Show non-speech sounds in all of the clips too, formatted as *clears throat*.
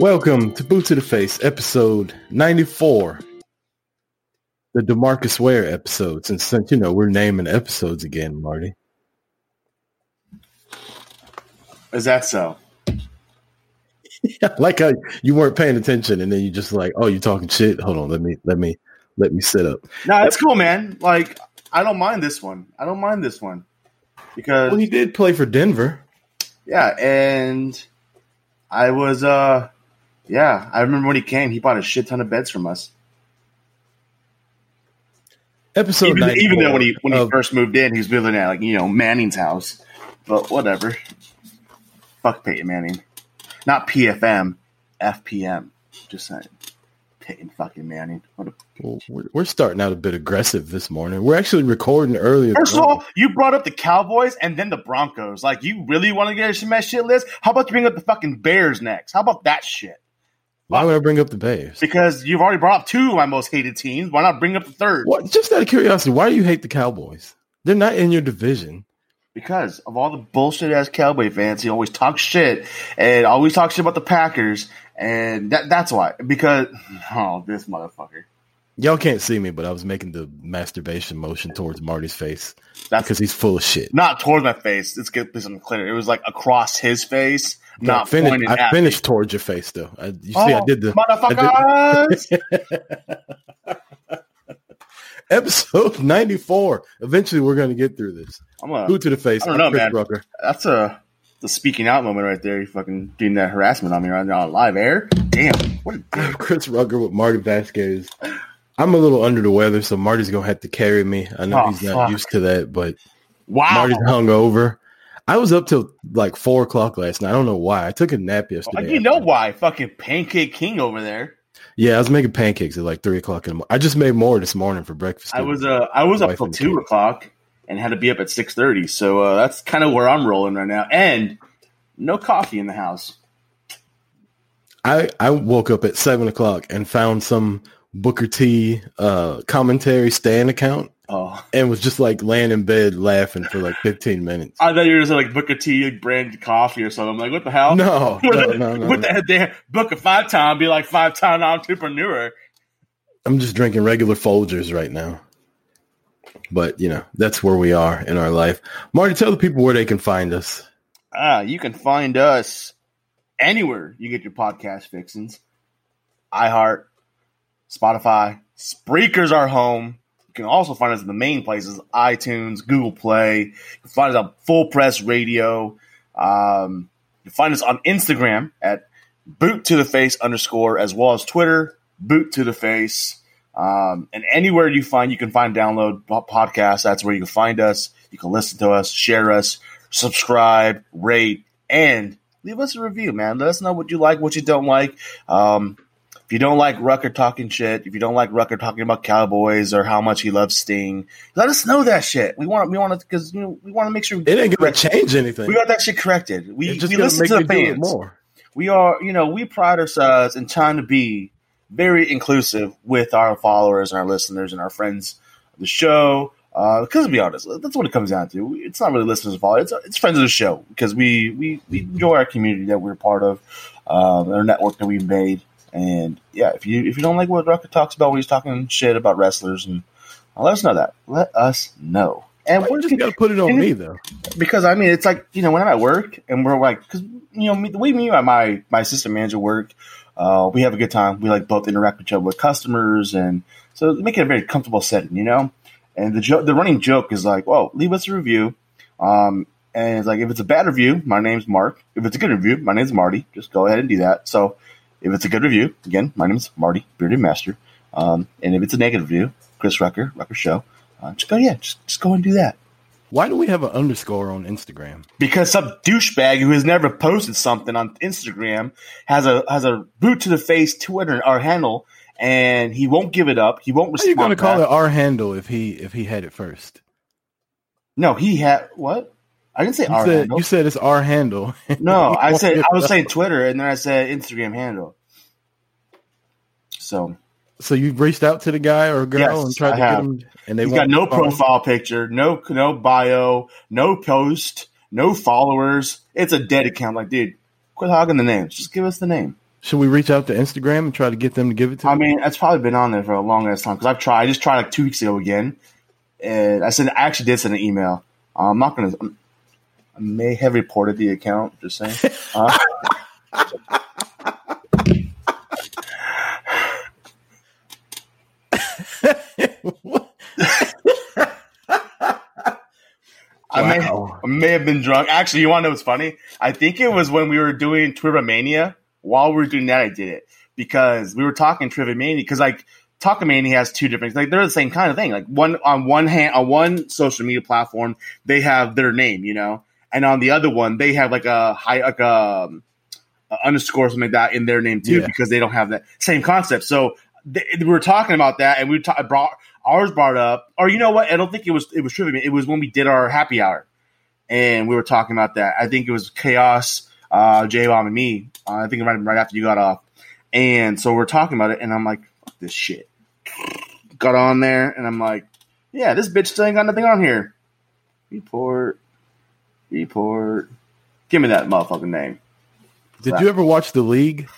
Welcome to Boot to the Face, episode 94. The Demarcus Ware episode, since, since you know we're naming episodes again, Marty. Is that so? *laughs* like how you weren't paying attention and then you just like, oh, you're talking shit. Hold on, let me let me let me sit up. No, it's cool, man. Like I don't mind this one. I don't mind this one because Well, he did play for Denver. yeah, and I was uh yeah, I remember when he came, he bought a shit ton of beds from us. Episode Even, even though when he when he first moved in, he was building at like you know Manning's house, but whatever. Fuck Peyton Manning, not PFM, FPM. Just saying, Peyton fucking Manning. What a Well, we're, starting out a bit aggressive this morning. We're actually recording earlier. First of all, you brought up the Cowboys and then the Broncos. Like, you really want to get a shit list? How about you bring up the fucking Bears next? How about that shit? Why would I bring up the Bears? Because you've already brought up two of my most hated teams. Why not bring up the third? What? Just out of curiosity, why do you hate the Cowboys? They're not in your division. Because of all the bullshit ass Cowboy fans, he always talks shit and always talks shit about the Packers, and that that's why. Because *laughs* oh, this motherfucker. Y'all can't see me, but I was making the masturbation motion towards Marty's face That's because he's full of shit. not towards my face. Let's get this on clear. It was like across his face, not I finished, I finished me. towards your face though. I, you see, I Oh, did the motherfuckers. *laughs* episode ninety four. Eventually, we're going to get through this. I'm gonna Boot to the face. I don't I'm know, Chris man. Rucker. That's a the speaking out moment right there. You fucking doing that harassment on me right now on live air. Damn, what a *laughs* Chris Rucker with Marty Vasquez. I'm a little under the weather, so Marty's gonna have to carry me. I know Oh, he's not fuck. used to that, but Wow. Marty's hungover. I was up till like four o'clock last night. I don't know why. I took a nap yesterday. you know why? Fucking Pancake King over there. Yeah, I was making pancakes at like three o'clock in the morning. I just made more this morning for breakfast. I was uh I was up till two o'clock and had to be up at six thirty. So uh, that's kind of where I'm rolling right now. And no coffee in the house. I, I woke up at seven o'clock and found some Booker T uh, commentary stand account Oh, and was just like laying in bed laughing for like 15 minutes. I thought you were just like Booker T like, brand coffee or something. I'm like, what the hell? No, What *laughs* no, the- no, no, What no. the? They book a five time, be like five time entrepreneur. I'm just drinking regular Folgers right now. But, you know, that's where we are in our life. Marty, tell the people where they can find us. Ah, you can find us anywhere you get your podcast fixins. iHeart, Spotify, Spreaker's our home. You can also find us in the main places: iTunes, Google Play. You can find us on Full Press Radio. Um, you can find us on Instagram at Boot to the Face underscore, as well as Twitter Boot to the Face. Um, and anywhere you find you can find download po- podcasts. That's where you can find us. You can listen to us, share us, subscribe, rate, and leave us a review, man. Let us know what you like, what you don't like. Um, if you don't like Rucker talking shit, if you don't like Rucker talking about Cowboys or how much he loves Sting, let us know that shit. We want we want to because you know we want to make sure It ain't going to change anything. we got that shit corrected. We we listen to the fans. more. We are you know we pride ourselves in trying to be very inclusive with our followers and our listeners and our friends of the show. Because to be honest, that's what it comes down to. It's not really listeners followers; it's, it's friends of the show because we, we we enjoy our community that we're part of, um, our network that we've made. And yeah, if you if you don't like what Rucker talks about when he's talking shit about wrestlers, and uh, let us know that. Let us know. And we're just to put it on me, though. because I mean, it's like you know when I'm at work and we're like, because you know me, the way me and my my assistant manager work, uh, we have a good time. We like both interact with each other with customers, and so make it a very comfortable setting, you know. And the joke, the running joke is like, "Well, leave us a review." Um, and it's like, if it's a bad review, my name's Mark. If it's a good review, my name's Marty. Just go ahead and do that. So, if it's a good review, again, my name's Marty, Bearded Master. Um, and if it's a negative review, Chris Rucker, Rucker Show, uh, just go, yeah, just, just go and do that. Why do we have an underscore on Instagram? because some douchebag who has never posted something on Instagram has a has a boot to the face Twitter our handle, and he won't give it up. He won't How are you going to call it our handle if he if he had it first? No, he had what? I didn't say You our said handle. you said it's our handle. *laughs* no, I said I was saying Twitter, and then I said Instagram handle. So So you reached out to the guy or girl Yes, and tried I to get have. him, and they got no profile picture, no no bio, no post, no followers. It's a dead account. Like, dude, quit hogging the names. Just give us the name. Should we reach out to Instagram and try to get them to give it to? I mean, it's probably been on there for a long ass time because I've tried. I just tried like two weeks ago again, and I said I actually did send an email. I'm not gonna. I may have reported the account. Just saying. Uh, *laughs* I may, Wow. I may have been drunk. Actually, you want to know what's funny? I think it was when we were doing Trivia Mania. While we were doing that, I did it because we were talking Trivia Mania. Because like Talk Mania has two different, like they're the same kind of thing. Like one on one hand, on one social media platform, they have their name, you know, and on the other one, they have like a high, like a, um, a underscore or something like that in their name too, Yeah. because they don't have that same concept. So we were talking about that, and we ta- brought ours brought up, or you know what? I don't think it was it was Trivia. It was when we did our happy hour and we were talking about that. I think it was Chaos, uh, J Bomb, and me. Uh, I think right, right after you got off, and so we're talking about it, and I'm like, this shit. Got on there, and I'm like, yeah, this bitch still ain't got nothing on here. Report, report. Give me that motherfucking name. Did you ever watch the league?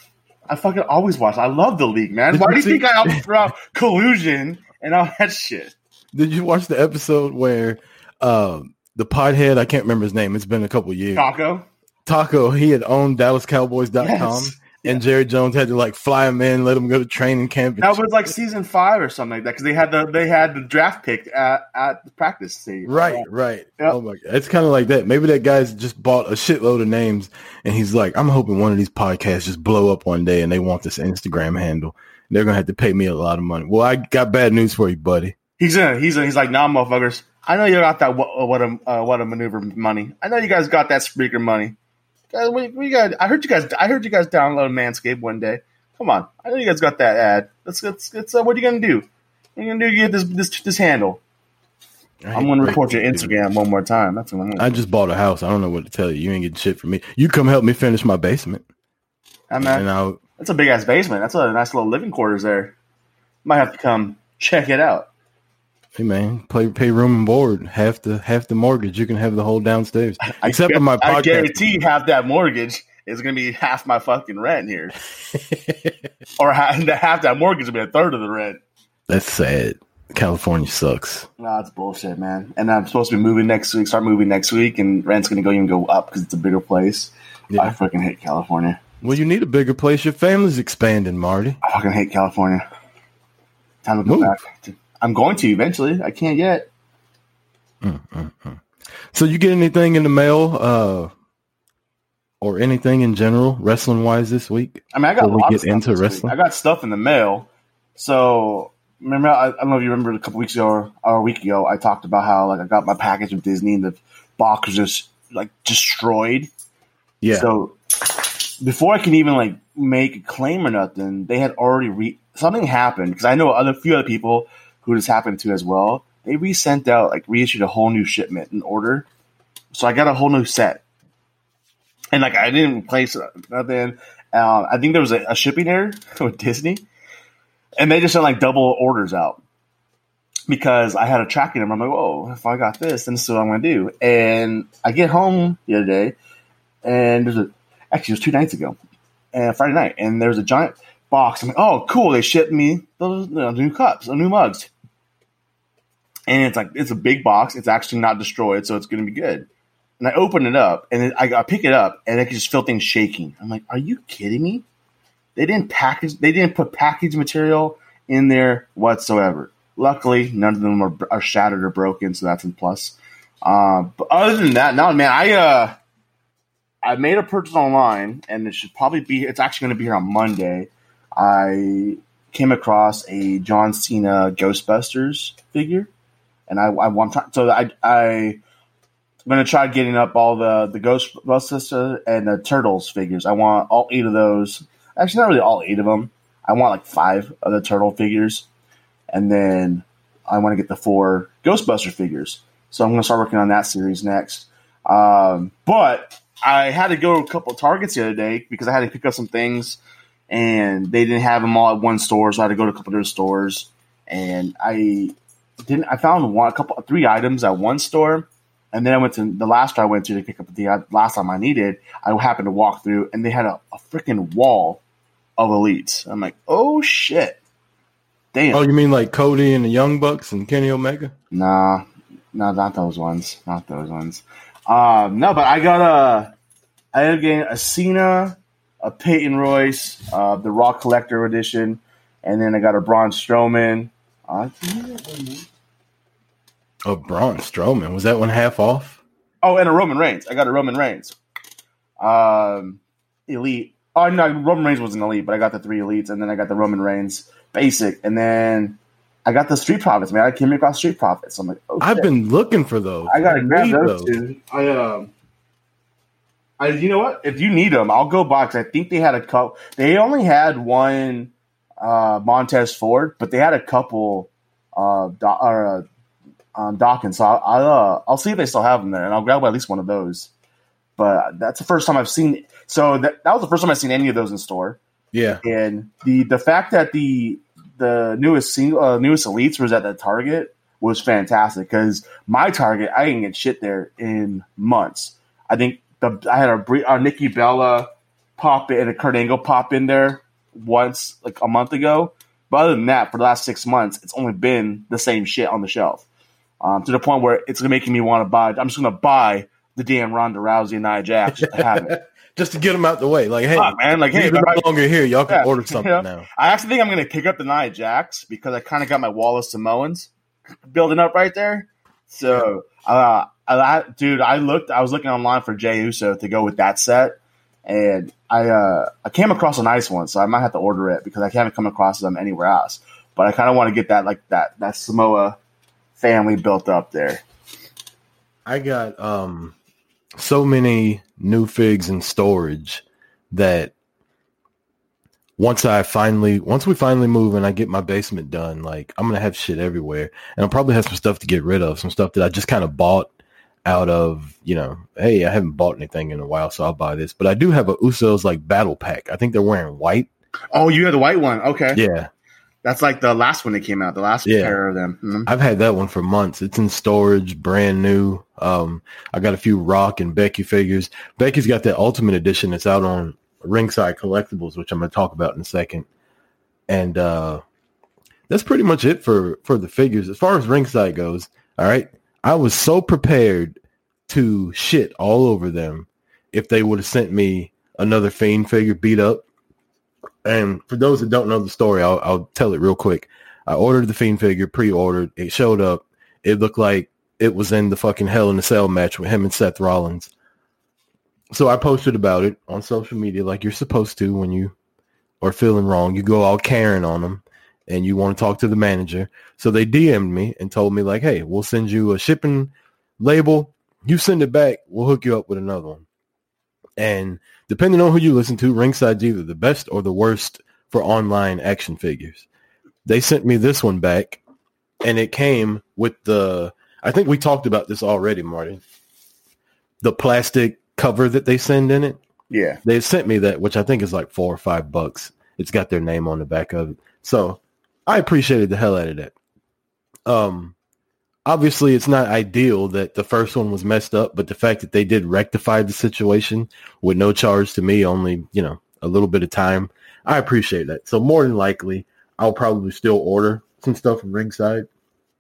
I fucking always watch. I love the league, man. Did Why do you see- think I always *laughs* throw out collusion and all that shit? Did you watch the episode where um, the pothead? I can't remember his name. It's been a couple years. Taco. Taco. He had owned DallasCowboys.com, Yes. And Jerry Jones had to like fly him in, let him go to training camp. That was like season five or something like that because they had the they had the draft pick at, at the practice. Right, right. Yep. Oh my god, it's kind of like that. Maybe that guy's just bought a shitload of names, and he's like, "I'm hoping one of these podcasts just blow up one day, and they want this Instagram handle. They're gonna have to pay me a lot of money." Well, I got bad news for you, buddy. He's in. He's in, he's like, nah, motherfuckers. I know you got that what, what a uh, what a maneuver money. I know you guys got that Spreaker money. Guys, we, we got. I heard you guys. I heard you guys download Manscaped one day. Come on, I know you guys got that ad. Let's let's. let's uh, what are you gonna do? What are you gonna do? to Get this this this handle. I'm gonna report your Instagram one more time. That's what I'm gonna. I just bought a house. I don't know what to tell you. You ain't getting shit from me. You come help me finish my basement, I'm and I'll that's a big ass basement. That's a nice little living quarters there. Might have to come check it out. Hey man, pay pay room and board. Half the half the mortgage. You can have the whole downstairs. I Except for my podcast. I guarantee half that mortgage is going to be half my fucking rent here, *laughs* or half, half that mortgage will be a third of the rent. That's sad. California sucks. Nah, it's bullshit, man. And I'm supposed to be moving next week. Start moving next week, and rent's going to go even go up because it's a bigger place. I Yeah. fucking hate California. Well, you need a bigger place. Your family's expanding, Marty. I fucking hate California. Time to go Move. back. I'm going to eventually. I can't yet. So you get anything in the mail, uh, or anything in general, wrestling wise this week? I mean, I got a we lot get into this week. wrestling? I got stuff in the mail. So remember, I, I don't know if you remember a couple weeks ago or, or a week ago, I talked about how like I got my package from Disney and the box was just like destroyed. Yeah. So before I can even like make a claim or nothing, they had already re- something happened because I know other few other people who this happened to as well. They resent out like reissued a whole new shipment and order, so I got a whole new set. And like I didn't place nothing. Um, I think there was a, a shipping error *laughs* with Disney, and they just sent like double orders out because I had a tracking number. I'm like, whoa, if I got this, then this is what I'm going to do. And I get home the other day, and there's a actually it was two nights ago, and Friday night, and there was a giant box. I'm like, oh, cool, they shipped me those you know, new cups, new mugs, and it's like it's a big box. It's actually not destroyed, so it's going to be good. And I open it up, and I, I pick it up, and I can just feel things shaking. I'm like, are you kidding me? They didn't package. They didn't put package material in there whatsoever. Luckily, none of them are, are shattered or broken, so that's a plus. Uh, but other than that, no, man, I uh, I made a purchase online, and it should probably be. It's actually going to be here on Monday. I came across a John Cena Ghostbusters figure, and I, I want so I I I'm gonna try getting up all the the Ghostbusters and the Turtles figures. I want all eight of those. Actually, not really all eight of them. I want like five of the Turtle figures, and then I want to get the four Ghostbuster figures. So I'm gonna start working on that series next. Um, but I had to go to a couple of Targets the other day because I had to pick up some things, and they didn't have them all at one store, so I had to go to a couple of stores. And I didn't. I found one, a couple, three items at one store, and then I went to the last store I went to to pick up the last time I needed. I happened to walk through, and they had a, a freaking wall of elites. I'm like, oh shit, damn. Oh, you mean like Cody and the Young Bucks and Kenny Omega? Nah, no, not those ones. Not those ones. Um, no, but I got a, I ended up getting a Cena, a Peyton Royce, uh, the Raw Collector Edition, and then I got a Braun Strowman. Oh, Braun Strowman was that one half off? oh, and a Roman Reigns. I got a Roman Reigns. Um, elite. Oh no, Roman Reigns was an elite, but I got the three elites, and then I got the Roman Reigns basic, and then I got the Street Profits. Man, I came across Street Profits. I'm like, oh, I've shit. been looking for those. I gotta grab need those, two. I um, I you know what? If you need them, I'll go box. I think they had a couple. They only had one uh, Montez Ford, but they had a couple uh, do- or, uh um, Dawkins. So I'll I'll, uh, I'll see if they still have them there, and I'll grab at least one of those. But that's the first time I've seen. So that, that was the first time I've seen any of those in store Yeah, and the the fact that the the newest single uh, newest elites was at the Target was fantastic because my Target I didn't get shit there in months. I think the I had a uh, Nikki Bella pop in and a Kurt Angle pop in there once like a month ago. But other than that, for the last six months, it's only been the same shit on the shelf. Um, to the point where it's making me want to buy. I'm just going to buy the damn Ronda Rousey and Nia Jax just to have it. *laughs* just to get them out the way. Like, hey, man, like hey, these are but no longer here. Y'all can Yeah, order *laughs* something now. I actually think I'm going to pick up the Nia Jax because I kind of got my Wallace Samoans building up right there. So, uh, I, dude, I looked. I was looking online for Jey Uso to go with that set, and I uh, I came across a nice one, so I might have to order it because I haven't come across them anywhere else. But I kind of want to get that like that that Samoa family built up there. I got um so many new figs in storage that once I finally once we finally move and I get my basement done, like I'm gonna have shit everywhere. And I'll probably have some stuff to get rid of, some stuff that I just kind of bought out of, you know, hey, I haven't bought anything in a while, so I'll buy this. But I do have a Usos like battle pack. I think they're wearing white. Oh, you have the white one. Okay, Yeah. that's like the last one that came out. The last Yeah. pair of them. Mhm. I've had that one for months. It's in storage, brand new. Um, I got a few Rock and Becky figures. Becky's got that Ultimate Edition that's out on Ringside Collectibles, which I'm going to talk about in a second. And uh, that's pretty much it for for the figures as far as Ringside goes. All right, I was so prepared to shit all over them if they would have sent me another Fiend figure beat up. And for those that don't know the story, I'll, I'll tell it real quick. I ordered the Fiend figure, pre-ordered. It showed up. It looked like it was in the fucking Hell in a Cell match with him and Seth Rollins. So I posted about it on social media like you're supposed to when you are feeling wrong. You go all Karen on them and you want to talk to the manager. So they DM'd me and told me like, hey, we'll send you a shipping label. You send it back. We'll hook you up with another one. And depending on who you listen to, Ringside's either the best or the worst for online action figures. They sent me this one back and it came with the, I think we talked about this already, Marty. The plastic cover that they send in it. Yeah. They sent me that, which I think is like four or five bucks. It's got their name on the back of it. So I appreciated the hell out of that. Um, obviously it's not ideal that the first one was messed up, but the fact that they did rectify the situation with no charge to me, only, you know, a little bit of time, I appreciate that. So more than likely, I'll probably still order some stuff from Ringside.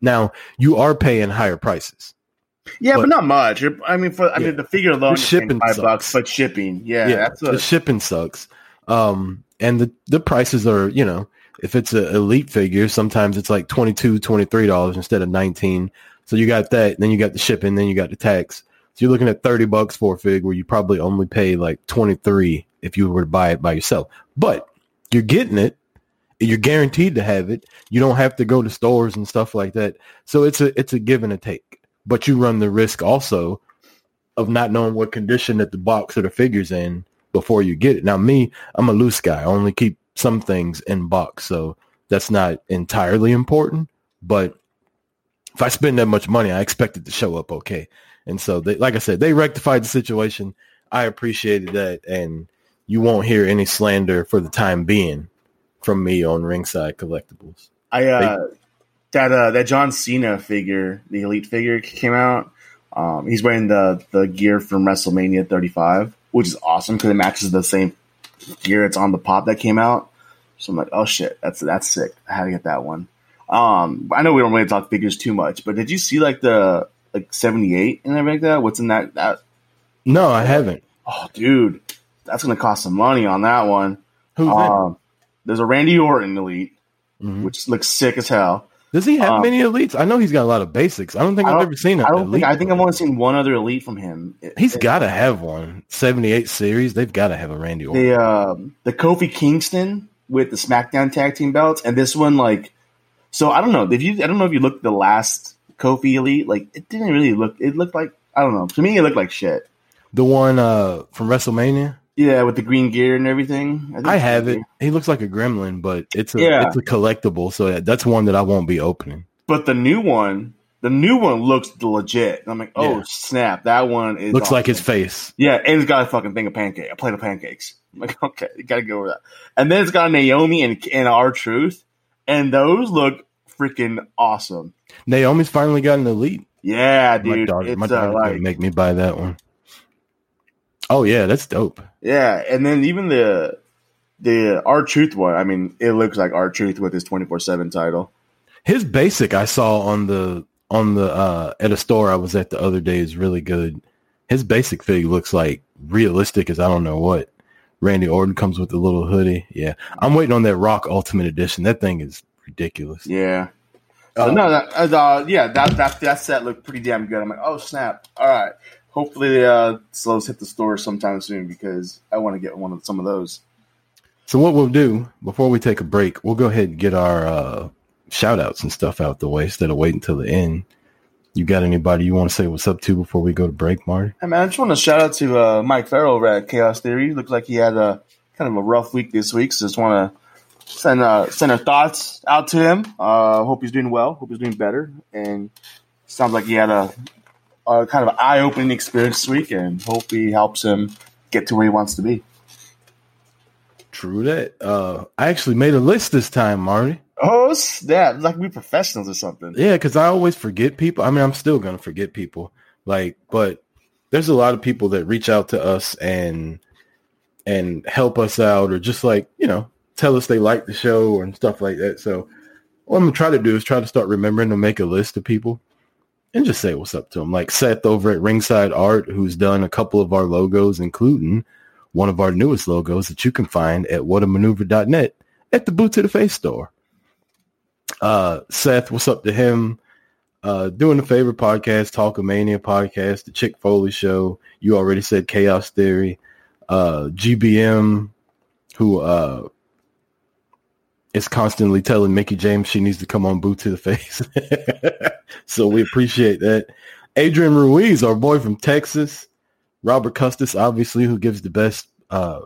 Now, you are paying higher prices. Yeah, but, But- not much. I mean, for I Yeah. mean, the figure alone shipping five sucks. bucks, but shipping, yeah, that's the shipping sucks. Um, and the, the prices are, you know, if it's an elite figure, sometimes it's like 22 $23 instead of 19 So you got that, then you got the shipping, then you got the tax. So you're looking at 30 bucks for a fig where you probably only pay like 23 if you were to buy it by yourself. But you're getting it. You're guaranteed to have it. You don't have to go to stores and stuff like that. So it's a it's a give and a take. But you run the risk also of not knowing what condition that the box or the figure's in before you get it. Now me, I'm a loose guy. I only keep some things in box, so that's not entirely important. But if I spend that much money, I expect it to show up okay. And so, they, like I said, they rectified the situation. I appreciated that, and you won't hear any slander for the time being from me on Ringside Collectibles. I uh, that uh, that John Cena figure, the Elite figure, came out. Um, he's wearing the the gear from WrestleMania 35, which is awesome because it matches the same gear that's on the pop that came out. So I'm like, oh shit, that's that's sick. I had to get that one. Um, I know we don't really talk figures too much, but did you see like the like 78 and everything like that? What's in that? That No, I haven't. oh, dude, that's gonna cost some money on that one. Who's that? Um, there's a Randy Orton Elite, Mhm. which looks sick as hell. Does he have um, many elites? I know he's got a lot of basics. I don't think I I've ever seen him. I don't think I think I've only seen one other Elite from him. It- He's got to have one. 78 series. They've got to have a Randy Orton. the um, the Kofi Kingston with the SmackDown Tag Team belts, and this one like. So I don't know if you I don't know if you looked at the last Kofi Elite like it didn't really look it looked like I don't know to me it looked like shit. The one uh, from WrestleMania. Yeah, with the green gear and everything. think I have it. He looks like a gremlin, but it's a Yeah. it's a collectible, so that's one that I won't be opening. But the new one, the new one looks legit. I'm like, oh Yeah. snap, that one is Looks like his face. Yeah, and it's got a fucking thing of pancake, a plate of pancakes. I'm like, *laughs* okay, you gotta go over that. And then it's got Naomi and and R-Truth, and those look freaking awesome. Naomi's finally got an elite. Yeah, my dude, daughter, it's my uh, daughter like make me buy that one. Oh yeah, that's dope. yeah, and then even the the R-Truth one. I mean, it looks like R-Truth with his twenty four seven title. His basic I saw on the on the uh at a store I was at the other day is really good. His basic fig looks like realistic as I don't know what. Randy Orton comes with a little hoodie. Yeah. I'm waiting on that Rock Ultimate Edition. That thing is ridiculous. Yeah. So, Uh, no, that, uh, yeah, that, that that set looked pretty damn good. I'm like, oh snap! All right, hopefully, uh, slows hit the store sometime soon because I want to get one of some of those. So what we'll do before we take a break, we'll go ahead and get our uh, shout outs and stuff out the way instead of waiting till the end. You got anybody you want to say what's up to before we go to break, Marty? Hey man, I just want to shout out to uh, Mike Farrell over at Chaos Theory. Looks like he had a kind of a rough week this week, so just want to send uh, send our thoughts out to him. Uh, hope he's doing well. Hope he's doing better. And sounds like he had a, a kind of eye opening experience this week, and hope he helps him get to where he wants to be. True that. Uh, I actually made a list this time, Marty. Oh snap! Like we professionals or something. Yeah, because I always forget people. I mean, I'm still gonna forget people. Like, but there's a lot of people that reach out to us and and help us out, or just like you know, tell us they like the show and stuff like that. So, what I'm gonna try to do is try to start remembering to make a list of people and just say what's up to them. Like Seth over at Ringside Art, who's done a couple of our logos, including one of our newest logos that you can find at whatamaneuver.net at the Boot to the Face store uh Seth, what's up to him? Uh doing the favorite podcast, Talkomania podcast, the Chick Foley show. You already said Chaos Theory. Uh GBM, who uh is constantly telling Mickie James she needs to come on boot to the face. *laughs* so we appreciate that. Adrian Ruiz, our boy from Texas. Robert Custis, obviously, who gives the best uh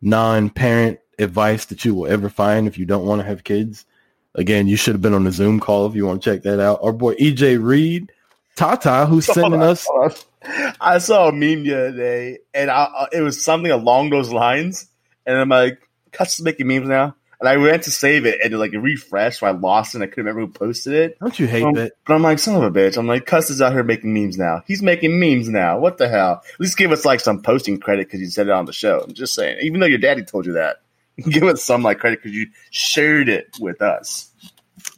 non-parent advice that you will ever find if you don't want to have kids. Again, you should have been on the Zoom call if you want to check that out. Our boy EJ Reed, Tata, who's sending us. I saw a meme the other day, and I, I- it was something along those lines. And I'm like, "Cuts is making memes now." And I went to save it, and it like it refreshed, so I lost it. and I couldn't remember who posted it. Don't you hate Um, that? But I'm like, son of a bitch. I'm like, Cuss is out here making memes now. He's making memes now. What the hell? At least give us like some posting credit because you said it on the show. I'm just saying. Even though your daddy told you that, *laughs* give us some like credit because you shared it with us.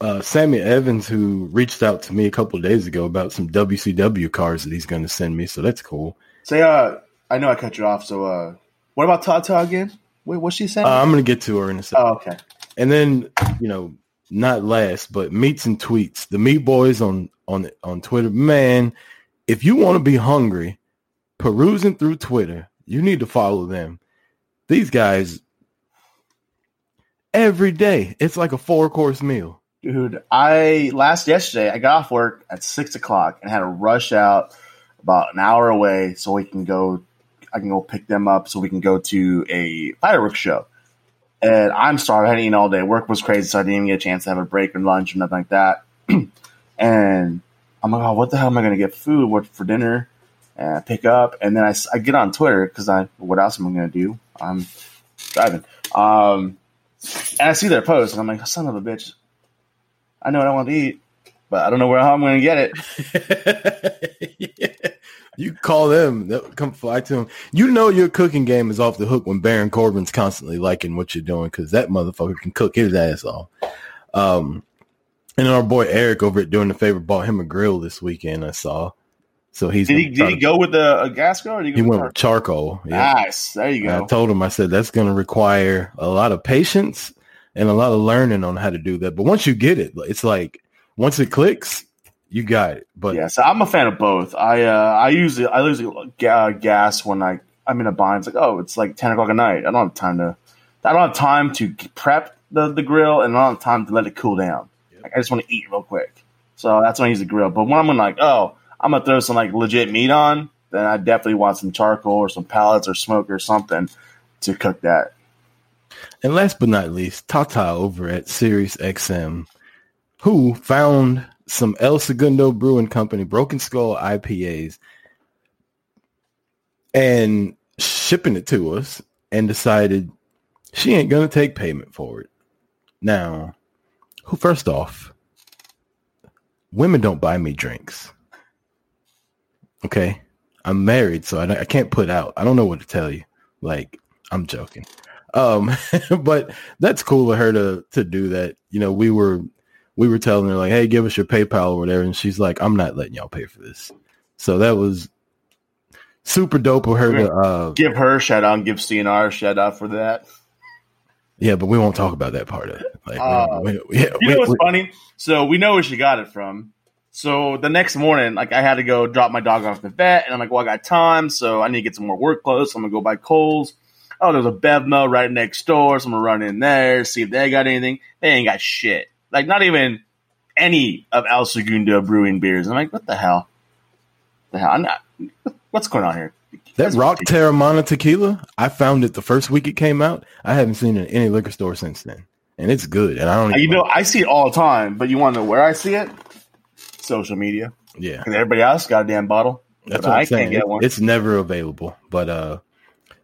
Uh, Sammy Evans, who reached out to me a couple of days ago about some WCW cards that he's going to send me, so that's cool. Say, uh, I know I cut you off. So, uh, what about Tata again? Wait, what's she saying? Uh, I'm going to get to her in a second. oh, okay. And then, you know, not last, but meets and tweets. The Meat Boys on on on Twitter. Man, if you want to be hungry, perusing through Twitter, you need to follow them. These guys every day. It's like a four course meal. Dude, I last yesterday I got off work at six o'clock and had to rush out, about an hour away, so we can go. I can go pick them up, so we can go to a fireworks show. And I'm starving. I hadn't eaten all day. Work was crazy, so I didn't even get a chance to have a break or lunch or nothing like that. *clears throat* and I'm like, oh, what the hell am I going to get food what for dinner? And I pick up, and then I get on Twitter because I what else am I going to do? I'm driving. Um, and I see their post, and I'm like, son of a bitch. I know what I want to eat, but I don't know where how I'm going to get it. *laughs* You call them, they'll come fly to them. You know your cooking game is off the hook when Baron Corbin's constantly liking what you're doing because that motherfucker can cook his ass off. Um, and our boy Eric over at Doing the Favor bought him a grill this weekend. I saw, so he's Did he, did he go with a, a gas grill he He go went with with charcoal. Yeah. Nice. There you And go. I told him, I said that's going to require a lot of patience and a lot of learning on how to do that. But once you get it, it's like once it clicks, you got it. But yeah, so I'm a fan of both. I uh, I usually I usually ga- gas when I I'm in a bind. It's like oh, it's like ten o'clock at night. I don't have time to I don't have time to prep the, the grill, and I don't have time to let it cool down. Like I just want to eat real quick. So that's when I use the grill. But when I'm like oh, I'm gonna throw some like legit meat on, then I definitely want some charcoal or some pellets or smoke or something to cook that. And last but not least, Tata over at Sirius XM, who found some El Segundo Brewing Company Broken Skull IPAs and shipping it to us and decided she ain't going to take payment for it. Now, who first off, women don't buy me drinks. Okay? I'm married, so I, I can't put out. I don't know what to tell you. Like, I'm joking. Um, *laughs* but that's cool of her to to do that. You know, we were we were telling her like, hey, give us your PayPal or whatever, and she's like, I'm not letting y'all pay for this. So that was super dope of her to uh Give her a shout out and give CNR a shout out for that. yeah, but we won't talk about that part of it. Like, Uh, we, we, yeah, You we- know what's funny? So we know where she got it from. So the next morning, like I had to go drop my dog off at the vet, and I'm like, well, I got time, so I need to get some more work clothes. So I'm gonna go buy Kohl's. Oh, there's a Bevmo right next door, so I'm gonna run in there, see if they got anything. They ain't got shit. Like not even any of El Segundo brewing beers. I'm like, what the hell? The hell? I'm not. What's going on here? that Rock Teremana tequila, I found it the first week it came out. I haven't seen it in any liquor store since then, and it's good. And I don't, You even know, I see it all the time, but you want to know where I see it? Social media. yeah. Because everybody else got a damn bottle. That's but what I I'm saying. can't get It- one. It's never available. But uh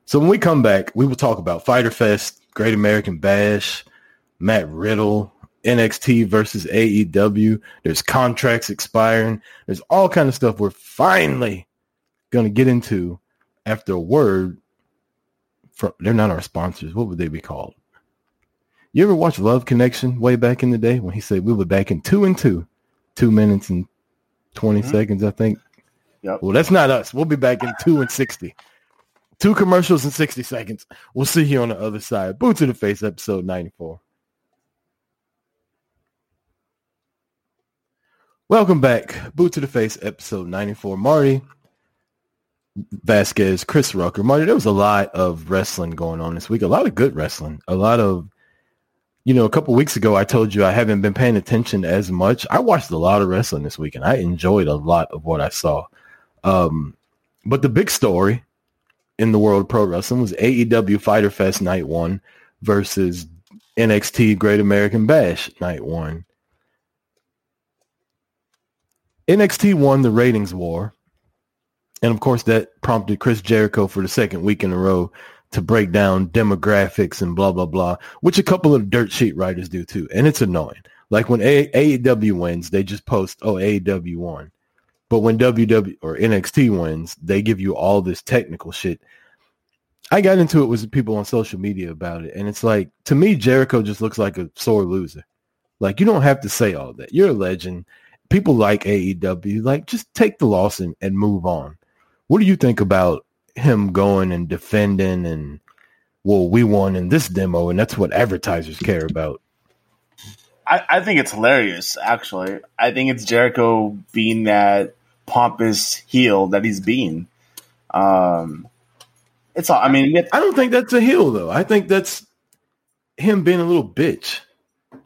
so when we come back, we will talk about Fyter Fest, Great American Bash, Matt Riddle, NXT versus AEW. There's contracts expiring. There's all kind of stuff we're finally gonna get into after a word from they're not our sponsors. What would they be called? You ever watch Love Connection way back in the day when he said we were back in two and two, two minutes and 20 Mhm. seconds, I think. Yep. Well, that's not us. We'll be back in two and 60. Two commercials in 60 seconds. We'll see you on the other side. Boot to the Face, episode 94. Welcome back. Boot to the Face, episode 94. Marty Vasquez, Chris Rucker. Marty, there was a lot of wrestling going on this week. A lot of good wrestling. A lot of, you know, a couple weeks ago, I told you I haven't been paying attention as much. I watched a lot of wrestling this week, and I enjoyed a lot of what I saw. Um, but the big story in the world of pro wrestling was AEW Fyter Fest Night One versus NXT Great American Bash Night One. NXT won the ratings war, and of course that prompted Chris Jericho for the second week in a row to break down demographics and blah blah blah, which a couple of dirt sheet writers do too, and it's annoying. Like when AEW wins, they just post, "Oh, AEW won." But when WW or NXT wins, they give you all this technical shit. I got into it with people on social media about it, and it's like to me, Jericho just looks like a sore loser. Like you don't have to say all that. You're a legend. People like AEW. Like just take the loss and, and move on. What do you think about him going and defending and well, we won in this demo, and that's what advertisers care about. I, I think it's hilarious, actually. I think it's Jericho being that pompous heel that he's being. Um, it's all, I mean, I don't think that's a heel though. I think that's him being a little bitch.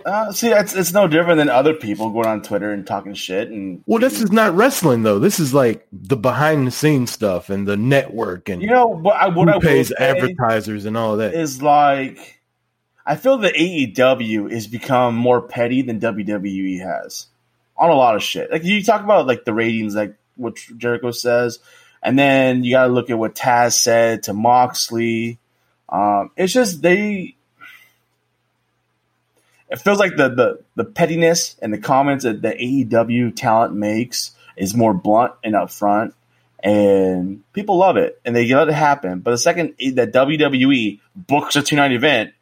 Uh, see, it's it's no different than other people going on Twitter and talking shit. And Well, this is not wrestling though. This is like the behind the scenes stuff and the network and you know what? I, what I pays advertisers and all that. is like, I feel that AEW has become more petty than WWE has on a lot of shit. Like you talk about like the ratings, like what Jericho says, and then you got to look at what Taz said to Moxley. Um, it's just they. It feels like the, the the pettiness and the comments that the AEW talent makes is more blunt and upfront, and people love it and they let it happen. But the second that WWE books a two night event,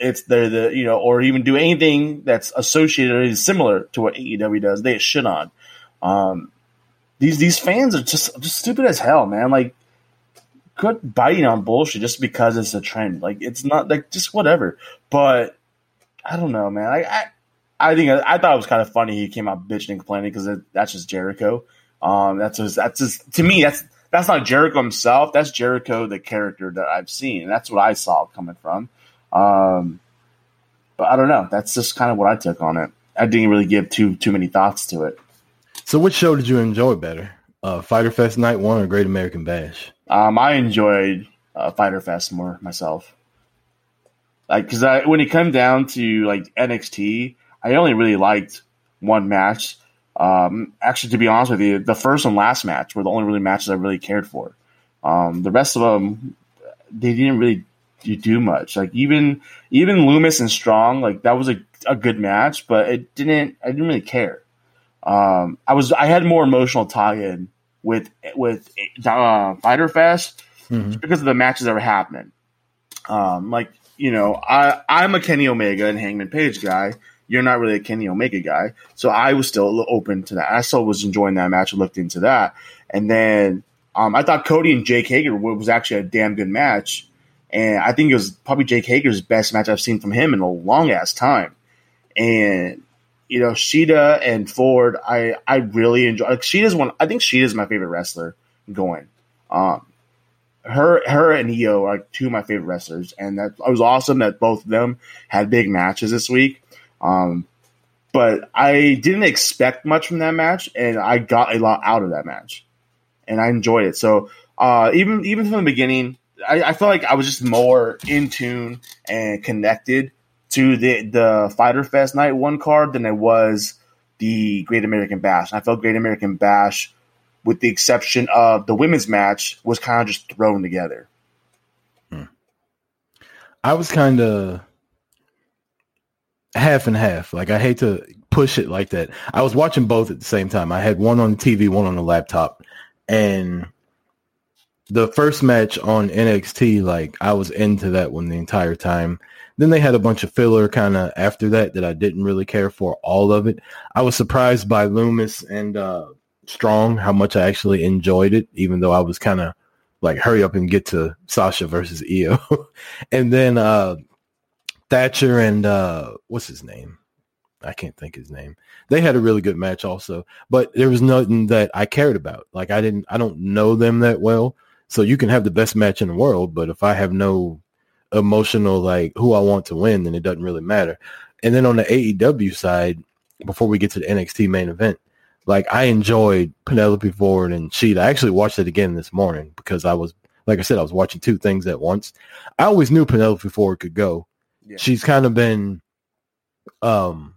it's the the you know, or even do anything that's associated or is similar to what AEW does, they shit on. Um, these these fans are just just stupid as hell, man. Like, quit biting on bullshit just because it's a trend. Like, it's not like just whatever. But I don't know, man. I I, I think I, I thought it was kind of funny. He came out bitching and complaining because that's just Jericho. Um, that's just that's just to me that's that's not Jericho himself. That's Jericho, the character that I've seen, and that's what I saw coming from. Um, but I don't know. That's just kind of what I took on it. I didn't really give too too many thoughts to it. So, which show did you enjoy better, uh, Fyter Fest Night One or Great American Bash? Um, I enjoyed uh, Fyter Fest more myself. Like, because I when it came down to like NXT, I only really liked one match. Um, actually, to be honest with you, the first and last match were the only really matches I really cared for. Um, the rest of them, they didn't really do- do much. Like even even Lumis and Strong, like that was a, a good match, but it didn't. I didn't really care. Um, I was I had more emotional tie-in with with uh, Fyter Fest just because of the matches that were happening. Um, like you know, I I'm a Kenny Omega and Hangman Page guy. You're not really a Kenny Omega guy, so I was still open to that. I still was enjoying that match. I looked into that, and then um, I thought Cody and Jake Hager was actually a damn good match, and I think it was probably Jake Hager's best match I've seen from him in a long ass time. And you know, Shida and Ford, I I really enjoy. Like Shida's one. I think Shida's my favorite wrestler going. Um, her her and Io are two of my favorite wrestlers, and that it was awesome that both of them had big matches this week. Um, but I didn't expect much from that match, and I got a lot out of that match, and I enjoyed it. So uh, even even from the beginning, I, I felt like I was just more in tune and connected to the the Fyter Fest Night One card than I was the Great American Bash. I felt Great American Bash, with the exception of the women's match, was kind of just thrown together. I was kind of half and half. Like I hate to push it like that. I was watching both at the same time. I had one on the TV, one on the laptop, and the first match on NXT, like I was into that one the entire time. Then they had a bunch of filler kind of after that that I didn't really care for all of it. I was surprised by Loomis and uh, Strong how much I actually enjoyed it, even though I was kind of like hurry up and get to Sasha versus Io. *laughs* and then uh, Thatcher and uh, what's his name? I can't think his name. They had a really good match also, but there was nothing that I cared about. Like I didn't, I don't know them that well. So you can have the best match in the world, but if I have no emotional like who I want to win, then it doesn't really matter. And then on the AEW side, before we get to the NXT main event, like I enjoyed Penelope Ford and Shida. I actually watched it again this morning because I was, like I said, I was watching two things at once. I always knew Penelope Ford could go. Yeah. She's kind of been, um,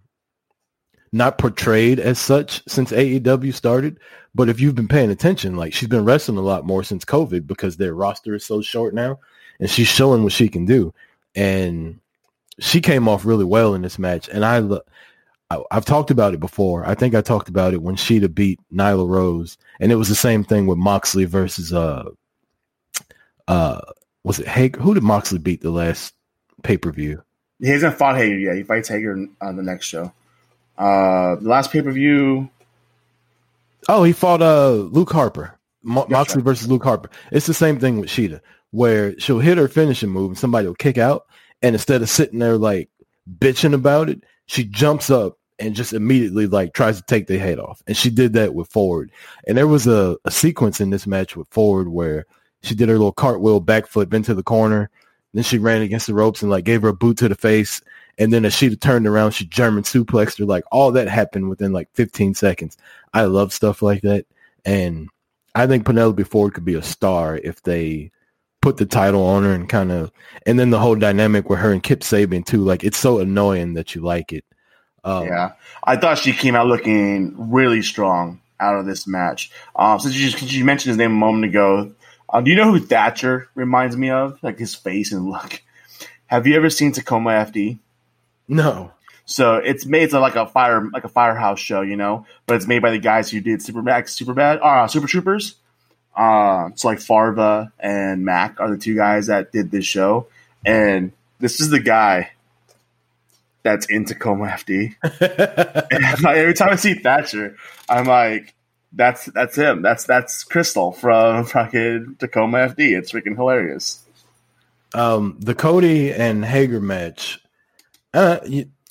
not portrayed as such since AEW started. But if you've been paying attention, like she's been wrestling a lot more since COVID because their roster is so short now, and she's showing what she can do. And she came off really well in this match. And I, I I've talked about it before. I think I talked about it when Shida beat Nyla Rose, and it was the same thing with Moxley versus uh, uh, was it Hager? Who did Moxley beat the last pay per view? He hasn't fought Hager yet. He fights Hager on the next show. Uh, the last pay per view, Oh, he fought uh Luke Harper. Mo- Moxley right. versus Luke Harper. It's the same thing with Shida, where she'll hit her finishing move and somebody will kick out, and instead of sitting there like bitching about it, she jumps up and just immediately like tries to take their head off. And she did that with Ford. And there was a, a sequence in this match with Ford where she did her little cartwheel backflip into the corner. Then she ran against the ropes and like gave her a boot to the face. And then as she turned around, she German suplexed her. Like all that happened within like 15 seconds. I love stuff like that. And I think Penelope Ford could be a star if they put the title on her and kind of, and then the whole dynamic with her and Kip Sabian too. Like it's so annoying that you like it. Um, yeah, I thought she came out looking really strong out of this match. Um, since you, since you mentioned his name a moment ago, uh, do you know who Thatcher reminds me of? Like his face and look. Have you ever seen Tacoma FD? No. So it's made it's like a fire like a firehouse show, you know, but it's made by the guys who did Super Max, Super Bad, uh, Super Troopers. Uh, so like Farva and Mac are the two guys that did this show, and this is the guy that's in Tacoma FD. *laughs* like, every time I see Thatcher, I'm like, that's that's him. That's that's Crystal from *laughs* fucking Tacoma FD. It's freaking hilarious. Um, the Cody and Hager match. Uh,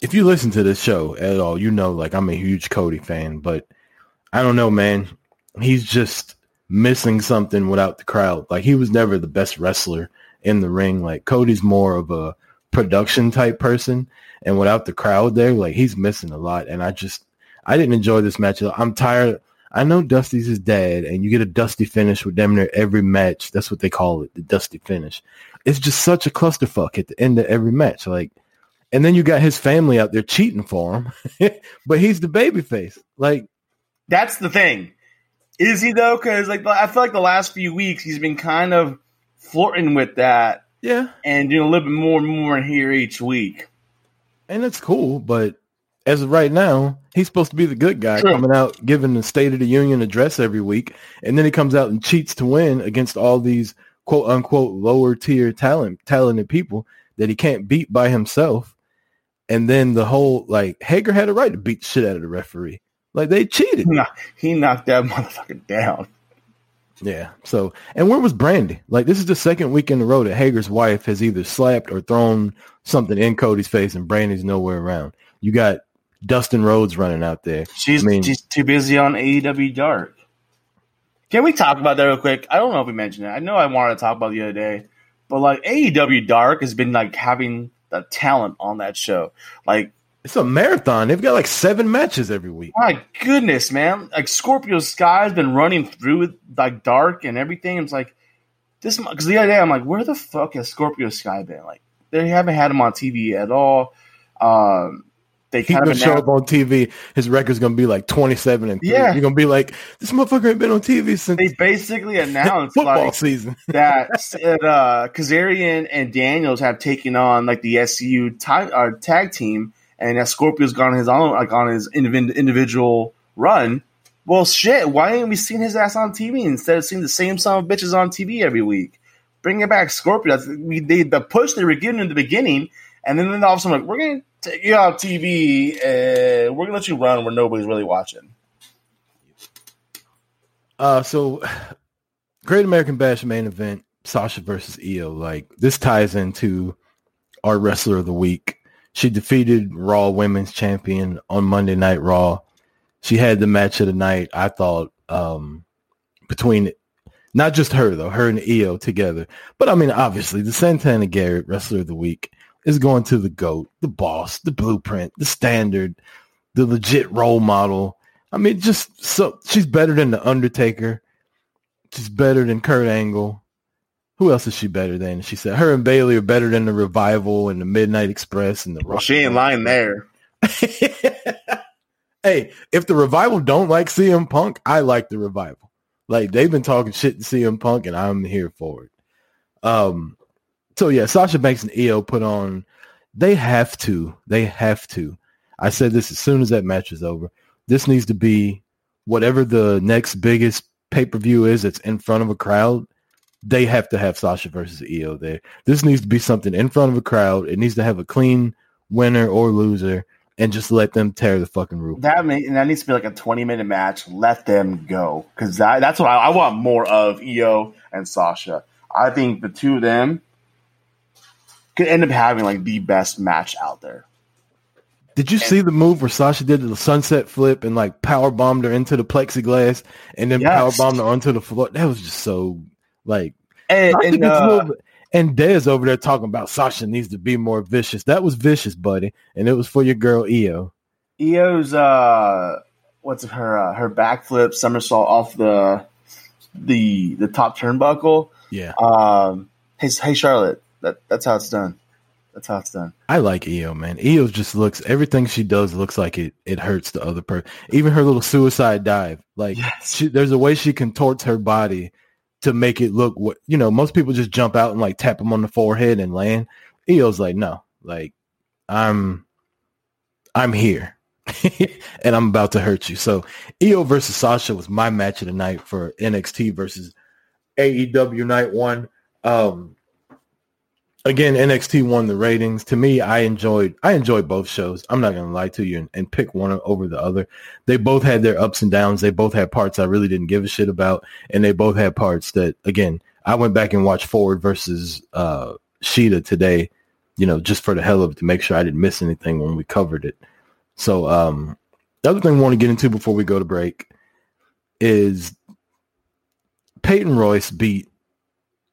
if you listen to this show at all, you know like I'm a huge Cody fan, but I don't know, man. He's just missing something without the crowd. Like he was never the best wrestler in the ring. Like Cody's more of a production type person, and without the crowd there, like he's missing a lot. And I just I didn't enjoy this match. I'm tired. I know Dusty's his dad, and you get a dusty finish with them near every match. That's what they call it, the dusty finish. It's just such a clusterfuck at the end of every match. Like, and then you got his family out there cheating for him, *laughs* but he's the baby face. Like, that's the thing. Is he though? Because like I feel like the last few weeks he's been kind of flirting with that. Yeah, and you know, a little bit more and more here each week. And it's cool, but as of right now, he's supposed to be the good guy True. coming out giving the State of the Union address every week, and then he comes out and cheats to win against all these quote unquote lower tier talent talented people that he can't beat by himself. And then the whole like Hager had a right to beat the shit out of the referee. Like they cheated. He knocked that *laughs* motherfucker down. Yeah. So, and where was Brandi? Like, this is the second week in a row that Hager's wife has either slapped or thrown something in Cody's face, and Brandi's nowhere around. You got Dustin Rhodes running out there. She's I mean, she's too busy on AEW Dark. Can we talk about that real quick? I don't know if we mentioned it. I know I wanted to talk about the other day, but like AEW Dark has been like having the talent on that show. Like it's a marathon. They've got like seven matches every week. My goodness, man! Like Scorpio Sky has been running through like Dark and everything. It's like this because the other day I'm like, where the fuck has Scorpio Sky been? Like they haven't had him on TV at all. Um, they kind of show up on TV. His record's gonna be like twenty seven and three. yeah, you're gonna be like, this motherfucker ain't been on TV since they basically announced football like, season *laughs* that uh, Kazarian and Daniels have taken on like the SCU tag, uh, tag team, and that Scorpio's gone his own like on his individual run. Well, shit, why ain't we seeing his ass on TV instead of seeing the same son of bitches on TV every week? Bring it back, Scorpio. We, they, the push they were giving in the beginning, and then, then all of a sudden, like, we're gonna take you off TV and we're gonna let you run where nobody's really watching. Uh, so Great American Bash main event, Sasha versus Io. Like this ties into our wrestler of the week. She defeated Raw Women's Champion on Monday Night Raw. She had the match of the night. I thought um, between not just her though, her and Io together. But I mean, obviously, the Santana Garrett wrestler of the week is going to the GOAT, the boss, the blueprint, the standard, the legit role model. I mean, just so she's better than the Undertaker. She's better than Kurt Angle. Who else is she better than? She said her and Bayley are better than the Revival and the Midnight Express and the. Well, she ain't lying there. *laughs* hey, if the Revival don't like CM Punk, I like the Revival. Like they've been talking shit to CM Punk, and I'm here for it. Um, so yeah, Sasha Banks and Io put on. They have to. They have to. I said this as soon as that match is over. This needs to be whatever the next biggest pay per view is that's in front of a crowd. They have to have Sasha versus Io there. This needs to be something in front of a crowd. It needs to have a clean winner or loser, and just let them tear the fucking roof. That may, that needs to be like a twenty minute match. Let them go because that, that's what I, I want more of. Io and Sasha. I think the two of them could end up having like the best match out there. Did you and, see the move where Sasha did the sunset flip and like power bombed her into the plexiglass and then yes. power bombed her onto the floor? That was just so like and, and, uh, And Dez over there talking about Sasha needs to be more vicious. That was vicious, buddy, and it was for your girl Io. Io's uh, what's her uh, her backflip somersault off the the the top turnbuckle. Yeah, Um, hey, hey Charlotte, that that's how it's done. That's how it's done. I like Io, man. Io just looks everything she does looks like it it hurts the other person. Even her little suicide dive, like Yes. she, there's a way she contorts her body to make it look what you know. Most people just jump out and like tap them on the forehead and land. Io's like, no, like I'm I'm here. *laughs* and I'm about to hurt you. So Io versus Sasha was my match of the night for NXT versus AEW night one. Um again, NXT won the ratings. To me, I enjoyed I enjoyed both shows. I'm not gonna lie to you and, and pick one over the other. They both had their ups and downs. They both had parts I really didn't give a shit about, and they both had parts that again I went back and watched Ford versus uh Shida today, you know, just for the hell of it to make sure I didn't miss anything when we covered it. So um the other thing we want to get into before we go to break is Peyton Royce beat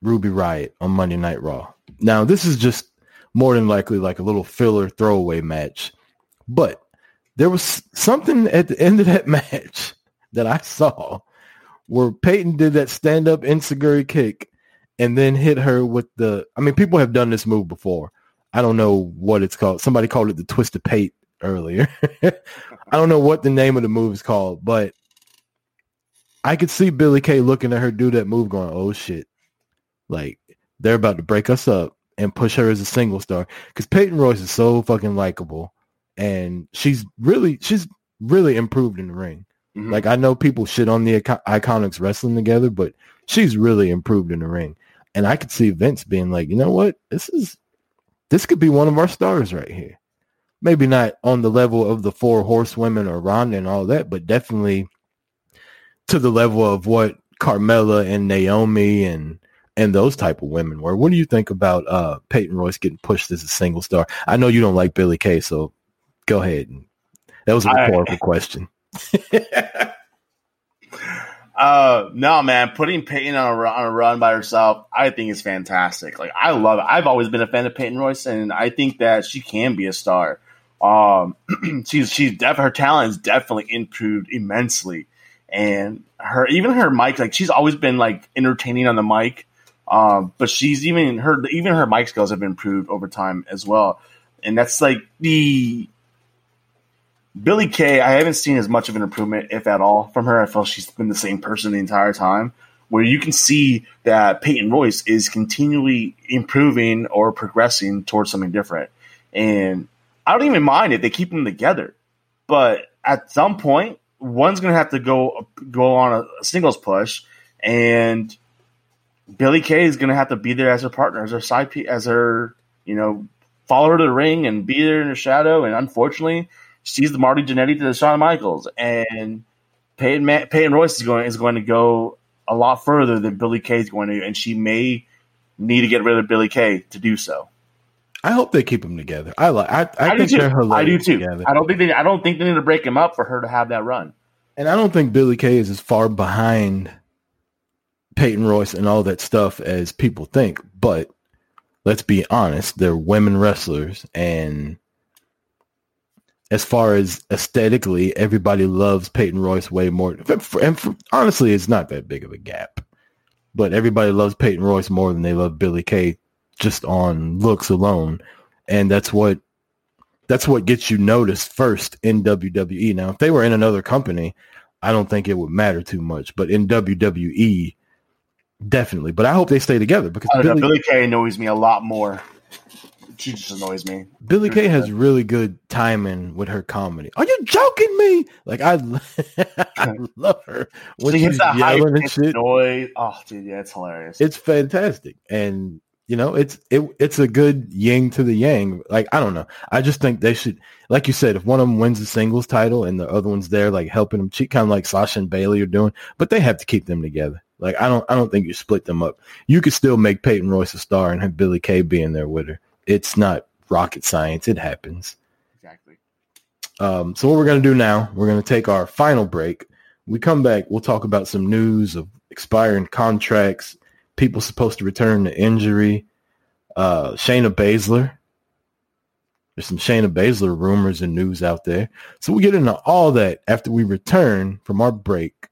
Ruby Riot on Monday Night Raw. Now, this is just more than likely like a little filler throwaway match, but there was something at the end of that *laughs* match that I saw where Peyton did that stand up enzuigiri kick and then hit her with the, I mean, people have done this move before. I don't know what it's called. Somebody called it the twisted pate earlier. *laughs* I don't know what the name of the move is called, but I could see Billy Kay looking at her do that move going, oh shit. Like they're about to break us up and push her as a single star. Cause Peyton Royce is so fucking likable and she's really, she's really improved in the ring. Mhm. Like I know people shit on the Ico- Iconics wrestling together, but she's really improved in the ring. And I could see Vince being like, you know what? This is, this could be one of our stars right here. Maybe not on the level of the four horsewomen or Ronda and all that, but definitely to the level of what Carmella and Naomi and and those type of women were. What do you think about uh Peyton Royce getting pushed as a single star? I know you don't like Billy Kay, so go ahead. That was a rhetorical question. *laughs* *laughs* Uh, no, man, putting Peyton on a, run, on a run by herself, I think is fantastic. Like, I love it. I've always been a fan of Peyton Royce, and I think that she can be a star. Um, *clears throat* she's she's def- her talent is definitely improved immensely, and her even her mic, like she's always been like entertaining on the mic. Um, but she's even her even her mic skills have improved over time as well, and that's like the Billy Kay, I haven't seen as much of an improvement, if at all, from her. I feel she's been the same person the entire time. Where you can see that Peyton Royce is continually improving or progressing towards something different. And I don't even mind if they keep them together. But at some point, one's going to have to go go on a singles push, and Billy Kay is going to have to be there as her partner, as her side, pe- as her you know, follow her to the ring and be there in her shadow. And unfortunately, she's the Marty Jannetty to the Shawn Michaels, and Peyton, Ma- Peyton Royce is going is going to go a lot further than Billy Kay is going to, and she may need to get rid of Billy Kay to do so. I hope they keep them together. I like. I, I, I, think do they're too. I do too. Together. I don't think they. I don't think they need to break him up for her to have that run. And I don't think Billy Kay is as far behind Peyton Royce and all that stuff as people think. But let's be honest, they're women wrestlers. And as far as aesthetically, everybody loves Peyton Royce way more. And for, honestly, it's not that big of a gap. But everybody loves Peyton Royce more than they love Billy Kay just on looks alone. And that's what that's what gets you noticed first in WWE. Now, if they were in another company, I don't think it would matter too much. But in WWE, definitely. But I hope they stay together because don't know, Billy, Billy Kay annoys me a lot more. She just annoys me. Billy Kay has really good timing with her comedy. Are you joking me? Like I, *laughs* I *laughs* love her when she she's hits that yelling and shit. noise. Oh, dude, yeah, it's hilarious. It's fantastic, and you know, it's it it's a good yin to the yang. Like I don't know, I just think they should, like you said, if one of them wins the singles title and the other one's there, like helping them cheat, kind of like Sasha and Bayley are doing. But they have to keep them together. Like I don't, I don't think you split them up. You could still make Peyton Royce a star and have Billy Kay being there with her. It's not rocket science. It happens. exactly. Um, so what we're going to do now, we're going to take our final break. We come back, we'll talk about some news of expiring contracts, people supposed to return to injury, uh, Shayna Baszler. There's some Shayna Baszler rumors and news out there. So we get into all that after we return from our break.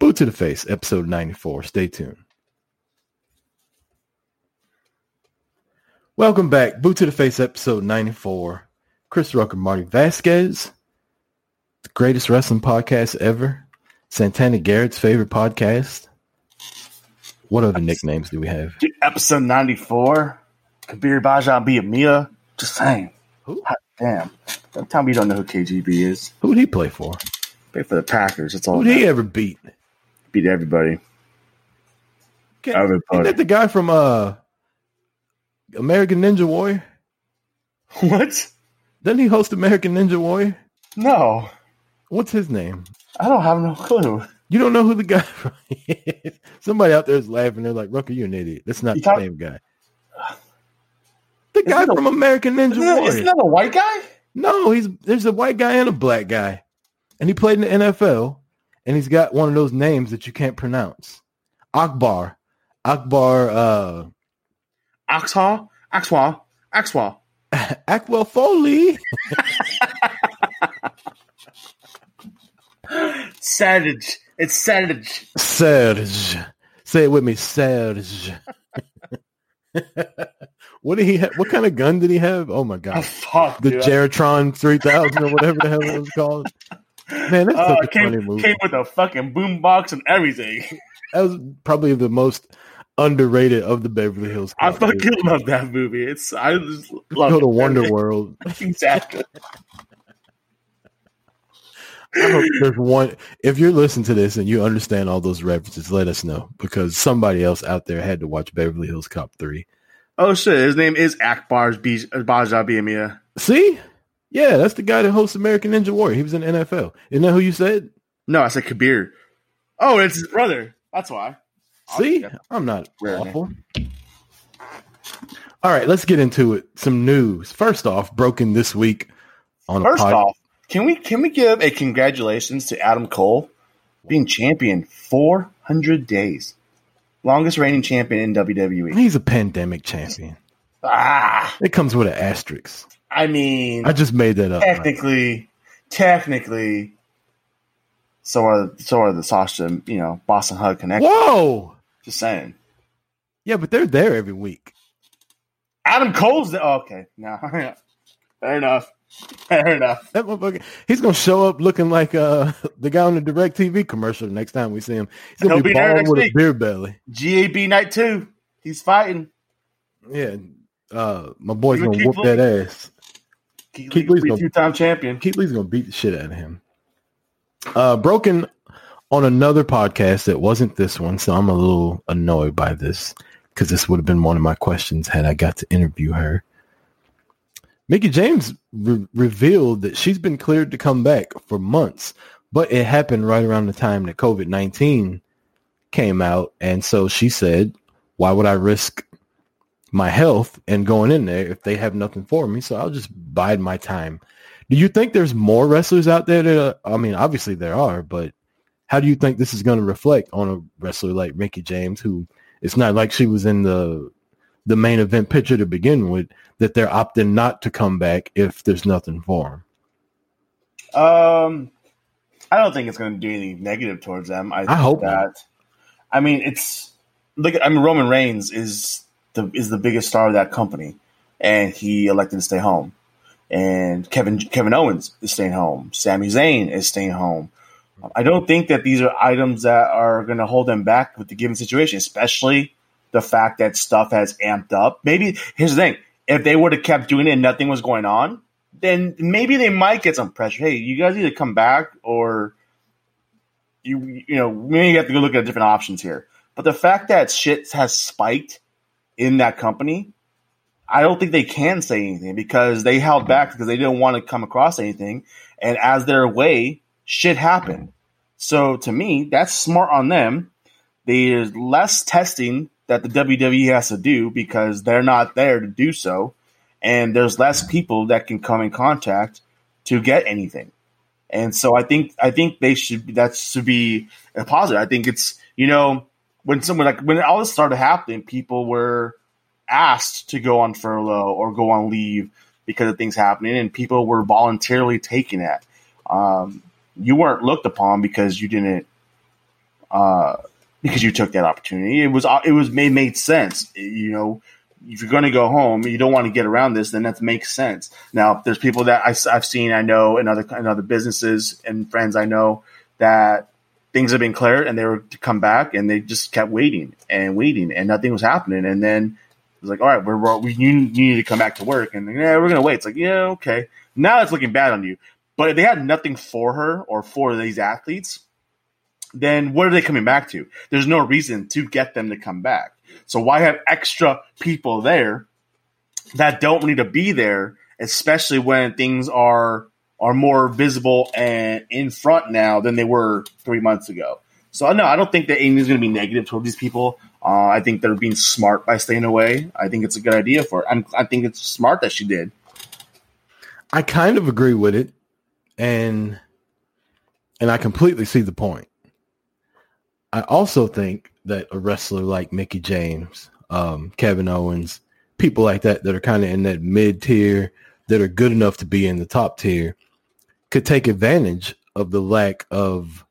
Boot to the Face, episode 94. Stay tuned. Welcome back. Boot to the Face, episode 94. Chris Rucker, Marty Vasquez, the greatest wrestling podcast ever. Santana Garrett's favorite podcast. What other nicknames do we have? Episode 94. Kabeer Gbaja-Biamila. Just saying. Who? Hot damn. Don't tell me you don't know who KGB is. Who'd he play for? Pay for the Packers. That's all. Who'd he ever beat? Beat everybody. Can't- Everybody. Isn't that the guy from uh American Ninja Warrior? *laughs* What? Doesn't he host American Ninja Warrior? No. What's his name? I don't have no clue. You don't know who the guy *laughs* from is. Somebody out there is laughing. They're like, Rucker, you're an idiot. That's not You the talk- same guy. *sighs* The guy that a- from American Ninja Isn't Warrior. isn't that a white guy? No, he's there's a white guy and a black guy. And he played in the NFL and he's got one of those names that you can't pronounce. Akbar. Akbar uh Axhaw? Axwa? Axwa. Ackwell Foley. *laughs* Savage. It's Savage. Serge. Say it with me, Serge. *laughs* what did he have? What kind of gun did he have? Oh my Oh, god. fuck, The dude. Geratron 3000 or whatever the hell it was called. Man, that's Uh, such a came, funny movie. came with a fucking boombox and everything. *laughs* That was probably the most underrated of the Beverly Hills. I Cop movies. fucking love that movie. It's I just love Go to Wonder *laughs* World. exactly. I hope there's one. If you're listening to this and you understand all those references, let us know because somebody else out there had to watch Beverly Hills Cop three. Oh shit, his name is Akbar's Bij- Biamia. See, yeah, that's the guy that hosts American Ninja Warrior. He was in the NFL. Isn't that who you said? No, I said Kabeer. Oh, it's his brother. That's why. See, I'm not awful. All right, let's get into it. Some news. First off, broken this week on a First pod- off, can we can we give a congratulations to Adam Cole being champion 400 days, longest reigning champion in WWE. he's a pandemic champion. Ah, It comes with an asterisk. I mean, I just made that up. technically, technically, so are so are the Sasha, you know, Boss 'n' Hug connection. Whoa! Just saying. Yeah, but they're there every week. Adam Cole's the, oh, okay. *laughs* No, fair enough. Fair enough. That motherfucker, he's gonna show up looking like uh *laughs* the guy on the Direct TV commercial the next time we see him. He's gonna He'll be, be there bald with week. a beer belly. GAB night two. He's fighting. Yeah, uh, my boy's gonna keep whoop that ass. Keith, Keith Lee's gonna- two time champion. Keith Lee's gonna beat the shit out of him. Uh, broken on another podcast that wasn't this one, so I'm a little annoyed by this because this would have been one of my questions had I got to interview her. Mickie James re- revealed that she's been cleared to come back for months, but it happened right around the time that COVID 19 came out. And so she said, Why would I risk my health and going in there if they have nothing for me? So I'll just bide my time. Do you think there's more wrestlers out there that, I mean, obviously there are, but how do you think this is going to reflect on a wrestler like Mickie James, who it's not like she was in the the main event picture to begin with, that they're opting not to come back if there's nothing for them? Um, I don't think it's going to do anything negative towards them. I, think hope that. not. I mean, it's look. I mean, Roman Reigns is the is the biggest star of that company, and he elected to stay home. And Kevin Kevin Owens is staying home. Sami Zayn is staying home. I don't think that these are items that are going to hold them back with the given situation, especially the fact that stuff has amped up. Maybe here's the thing: if they would have kept doing it and nothing was going on, then maybe they might get some pressure. Hey, you guys need to come back, or you you know maybe you have to go look at different options here. But the fact that shit has spiked in that company, I don't think they can say anything because they held back because they didn't want to come across anything. And as their way, shit happened. So to me, that's smart on them. There's less testing that the WWE has to do because they're not there to do so. And there's less people that can come in contact to get anything. And so I think I think they should that should be a positive. I think it's you know when someone like when all this started happening, people were asked to go on furlough or go on leave because of things happening, and people were voluntarily taking it. Um, you weren't looked upon because you didn't uh, because you took that opportunity. It was it was made made sense. You know, if you're going to go home, you don't want to get around this, then that makes sense. Now, there's people that I, have seen, I know, in other in other businesses and friends I know that things have been cleared and they were to come back and they just kept waiting and waiting and nothing was happening. And then it was like, all right, we're, we're we you, need to come back to work and yeah, we're gonna wait. It's like yeah, okay. Now it's looking bad on you. But if they had nothing for her or for these athletes, then what are they coming back to? There's no reason to get them to come back. So why have extra people there that don't need to be there, especially when things are are more visible and in front now than they were three months ago. So no, I don't think that Amy's going to be negative toward these people. Uh, I think they're being smart by staying away. I think it's a good idea for her. i think it's smart that she did. I kind of agree with it, and and I completely see the point. I also think that a wrestler like Mickie James, um, Kevin Owens, people like that that are kind of in that mid tier that are good enough to be in the top tier could take advantage of the lack of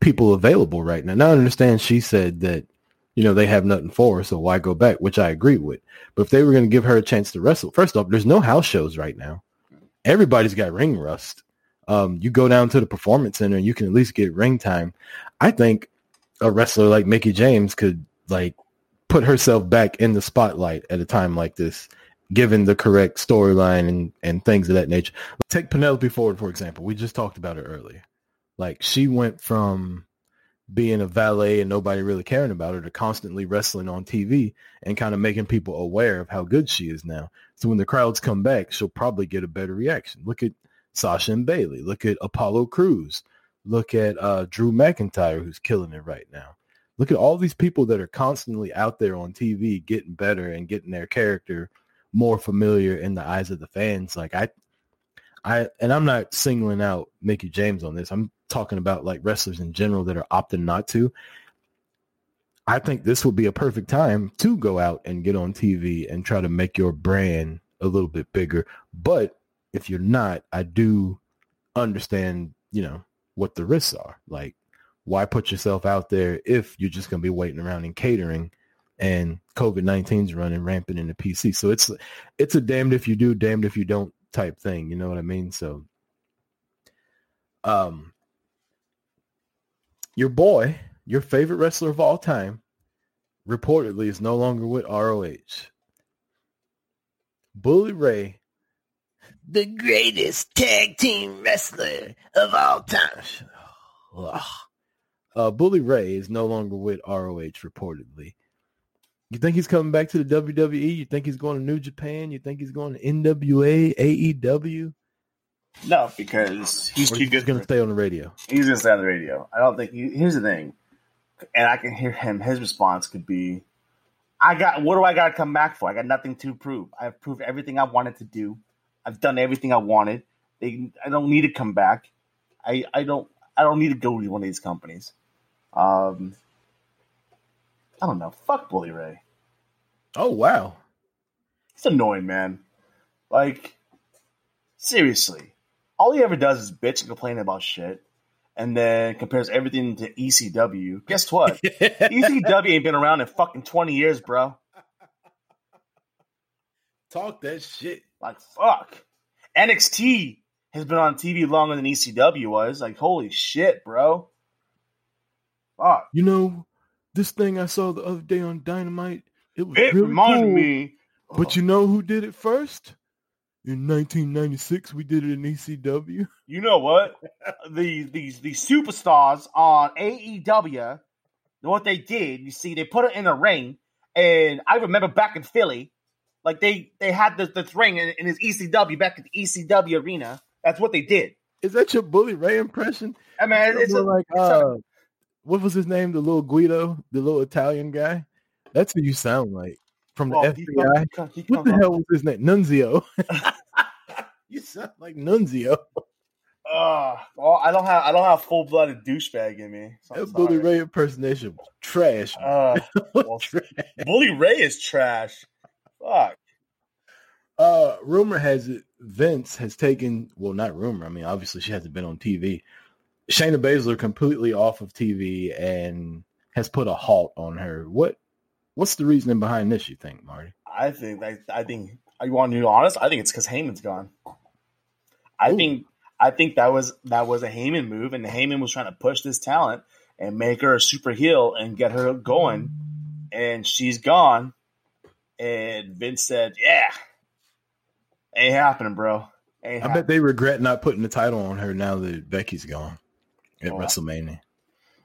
people available right now. Now I understand she said that, you know, they have nothing for her, so why go back, which I agree with. But if they were going to give her a chance to wrestle, first off, there's no house shows right now. Everybody's got ring rust. Um, you go down to the performance center and you can at least get ring time. I think a wrestler like Mickie James could like put herself back in the spotlight at a time like this given the correct storyline and, and things of that nature. Take Penelope Ford, for example. We just talked about it earlier. Like she went from being a valet and nobody really caring about her to constantly wrestling on TV and kind of making people aware of how good she is now. So when the crowds come back, she'll probably get a better reaction. Look at Sasha and Bayley. Look at Apollo Crews. Look at uh, Drew McIntyre, who's killing it right now. Look at all these people that are constantly out there on TV getting better and getting their character more familiar in the eyes of the fans. Like I, I, and I'm not singling out Mickie James on this. I'm talking about like wrestlers in general that are opting not to. I think this would be a perfect time to go out and get on TV and try to make your brand a little bit bigger. But if you're not, I do understand, you know, what the risks are. Like, why put yourself out there if you're just going to be waiting around and catering and COVID 19 is running rampant in the PC. So it's it's a damned if you do, damned if you don't type thing. You know what I mean? So um your boy, your favorite wrestler of all time, reportedly is no longer with ROH. Bully Ray, the greatest tag team wrestler of all time. *sighs* Uh, Bully Ray is no longer with ROH reportedly. You think he's coming back to the WWE? You think he's going to New Japan? You think he's going to NWA, AEW? No, because he's or too good. going to stay on the radio. He's going to stay on the radio. I don't think. He, here's the thing, and I can hear him. His response could be, "I got. What do I got to come back for? I got nothing to prove. I've proved everything I wanted to do. I've done everything I wanted. They, I don't need to come back. I, I don't. I don't need to go to one of these companies. Um, I don't know. Fuck Bully Ray. Oh wow, it's annoying, man. Like seriously, all he ever does is bitch and complain about shit, and then compares everything to ECW. Guess what? *laughs* ECW ain't been around in fucking twenty years, bro. Talk that shit. Like fuck. NXT has been on TV longer than ECW was. Like holy shit, bro. Fuck. You know, this thing I saw the other day on Dynamite, it was it really reminded cool. me. But you know who did it first? In 1996, we did it in ECW. You know what? these these these superstars on AEW, what they did, you see, they put it in a ring, and I remember back in Philly, like they they had this, this ring in, in his ECW back at the ECW arena. That's what they did. Is that your Bully Ray impression? I mean, it's, More a, like it's a- uh, what was his name? The little Guido, the little Italian guy. That's who you sound like from the well, he FBI. comes- he What the on- hell was his name? Nunzio. *laughs* you sound like Nunzio. Uh, well, I don't have I don't have full blooded douchebag in me. So That Bully. Ray impersonation trash. Uh, *laughs* well, Trash. Bully Ray is trash. Fuck. Uh, rumor has it Vince has taken. Well, not rumor. I mean, obviously she hasn't been on TV. Shayna Baszler completely off of TV and has put a halt on her. What? What's the reasoning behind this? You think, Marty? I think I, I think you want to be honest. I think it's because Heyman's gone. I Ooh. think I think that was that was a Heyman move, and Heyman was trying to push this talent and make her a super heel and get her going. And she's gone, and Vince said, "Yeah, ain't happening, bro. Ain't I happening." bet they regret not putting the title on her now that Becky's gone at Oh. WrestleMania.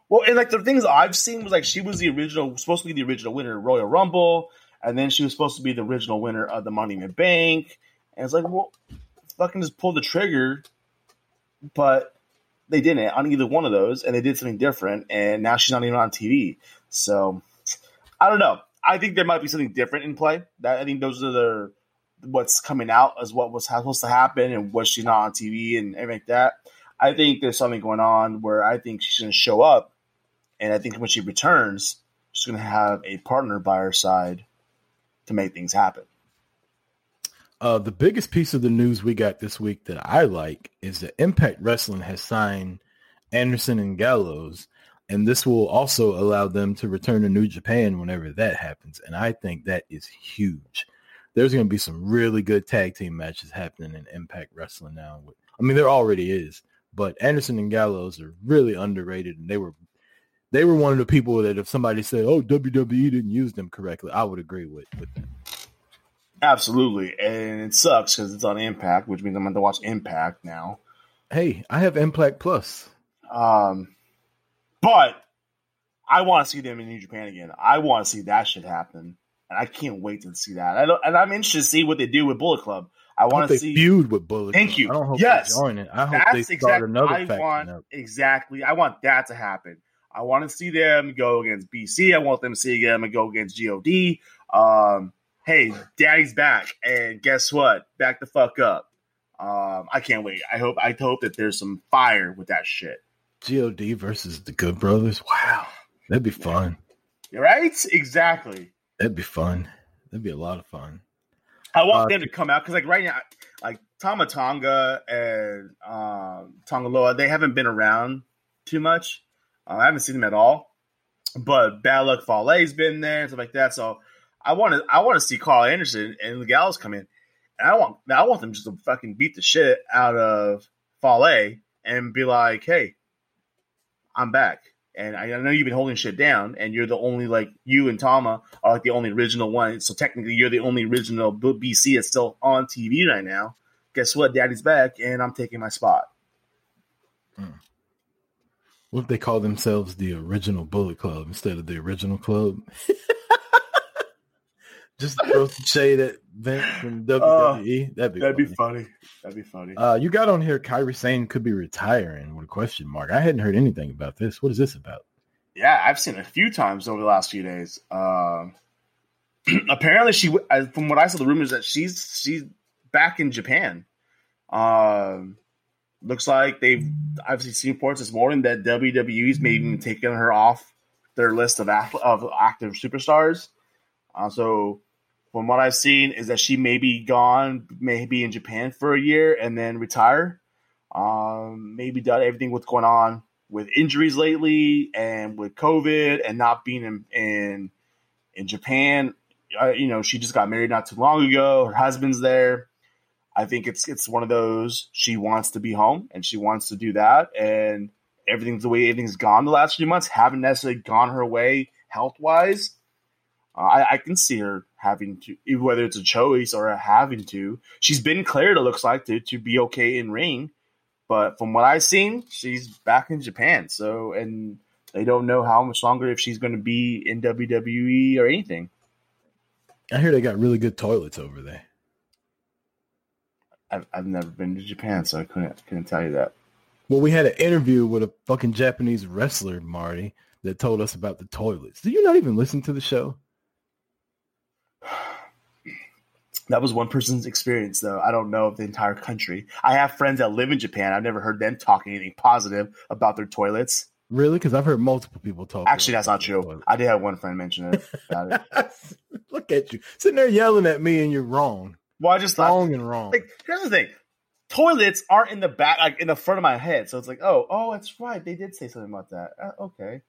Well, and like the things I've seen was like she was the original, supposed to be the original winner of Royal Rumble, and then she was supposed to be the original winner of the Money in the Bank. And it's like, well, fucking just pull the trigger, but they didn't on either one of those, and they did something different, and now she's not even on TV. So I don't know. I think there might be something different in play. That I think those are the what's coming out as what was supposed to happen, and was she not on TV and everything like that. I think there's something going on where I think she's going to show up, and I think when she returns, she's going to have a partner by her side to make things happen. Uh, the biggest piece of the news we got this week that I like is that Impact Wrestling has signed Anderson and Gallows, and this will also allow them to return to New Japan whenever that happens. And I think that is huge. There's going to be some really good tag team matches happening in Impact Wrestling now. I mean, there already is, but Anderson and Gallows are really underrated, and they were they were one of the people that if somebody said, "Oh, WWE didn't use them correctly," I would agree with with them. Absolutely, and it sucks because it's on Impact, which means I'm going to watch Impact now. Hey, I have Impact Plus. Um, but I want to see them in New Japan again. I want to see that shit happen, and I can't wait to see that. I don't, and I'm interested to see what they do with Bullet Club. I I want to see. feud with Bullet. Thank you. I don't hope Yes. they join it. I hope That's they start exactly. another I want up. exactly. I want that to happen. I want to see them go against BC. I want them to see them go against God. Um, hey, Daddy's back, and guess what? Back the fuck up. Um, I can't wait. I hope. I hope that there's some fire with that shit. God versus the Good Brothers. Wow, that'd be fun. Right? Exactly. That'd be fun. That'd be a lot of fun. I want Uh, them to come out because, like, right now, like Tama Tonga and um, Tanga Loa, they haven't been around too much. Uh, I haven't seen them at all. But Bad Luck Fale's been there and stuff like that. So I want to, I want to see Carl Anderson and the Gallows come in, and I want, I want them just to fucking beat the shit out of Fale and be like, "Hey, I'm back." And I I know you've been holding shit down, and you're the only like you and Tama are like the only original one. So technically, you're the only original BC that's still on TV right now. Guess what? Daddy's back, and I'm taking my spot. Hmm. What if they call themselves the original Bullet Club instead of the original club? *laughs* Just to throw some shade at Vince from WWE. that'd be That'd be funny. funny. That'd be funny. Uh, you got on here Kairi Sane could be retiring with a question mark. I hadn't heard anything about this. What is this about? yeah, I've seen it a few times over the last few days. Um, *clears throat* apparently, she, from what I saw, the rumors that she's she's back in Japan. Um, looks like they've obviously seen reports this morning that WWE's maybe even taken her off their list of of active superstars. Uh, so, from what I've seen, is that she may be gone, maybe in Japan for a year and then retire. Um, maybe done everything what's going on with injuries lately and with COVID and not being in in, in Japan. Uh, you know, she just got married not too long ago. Her husband's there. I think it's it's one of those. She wants to be home and she wants to do that. And everything's the way everything's gone the last few months haven't necessarily gone her way health wise. Uh, I, I can see her having to, whether it's a choice or a having to. She's been cleared. It looks like to to be okay in ring. But from what I've seen, she's back in Japan. So, and they don't know how much longer if she's going to be in WWE or anything. I hear they got really good toilets over there. I've, I've never been to Japan, so I couldn't couldn't tell you that. Well, we had an interview with a fucking Japanese wrestler, Marty, that told us about the toilets. Do you not even listen to the show? That was one person's experience, though. I don't know of the entire country. I have friends that live in Japan. I've never heard them talking anything positive about their toilets. Really? Because I've heard multiple people talk. Actually, that's not true. toilets. I did have one friend mention it about it. *laughs* Look at you sitting there yelling at me, and you're wrong, Well, I just thought, wrong and wrong. like, here's the thing: toilets aren't in the back, like in the front of my head. So it's like, oh, oh, that's right. They did say something about that. Uh, okay.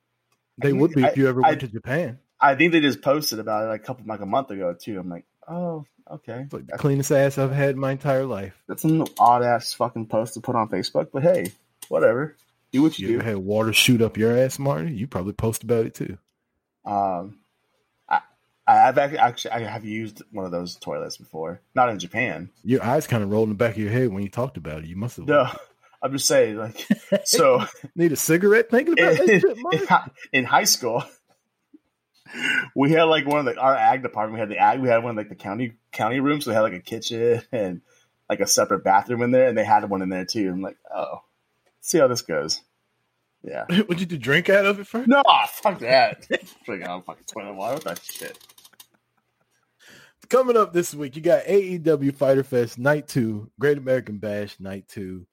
they would be if you ever I- went to Japan. I think they just posted about it like a couple like a month ago too. I'm like, oh, okay. It's like the cleanest ass I've had in my entire life. that's an odd ass fucking post to put on Facebook, but hey, whatever. Do what you, You do. had water shoot up your ass, Marty? You probably post about it too. Um, I, I've actually, actually I have used one of those toilets before, not in Japan. Your eyes kind of rolled in the back of your head when you talked about it. You must have. No, *laughs* I'm just saying, like, so *laughs* Need a cigarette thinking about that in, *laughs* shit, Marty? in in high school, we had like one of the our ag department. We had the ag. We had one of like the county county rooms. So they had like a kitchen and like a separate bathroom in there, and they had one in there too. I'm like, oh, see how this goes. Yeah. *laughs* Would you do drink out of it first? No, fuck that. Drink out of fucking toilet water. What that shit? Coming up this week, you got AEW Fyter Fest Night Two, Great American Bash Night Two.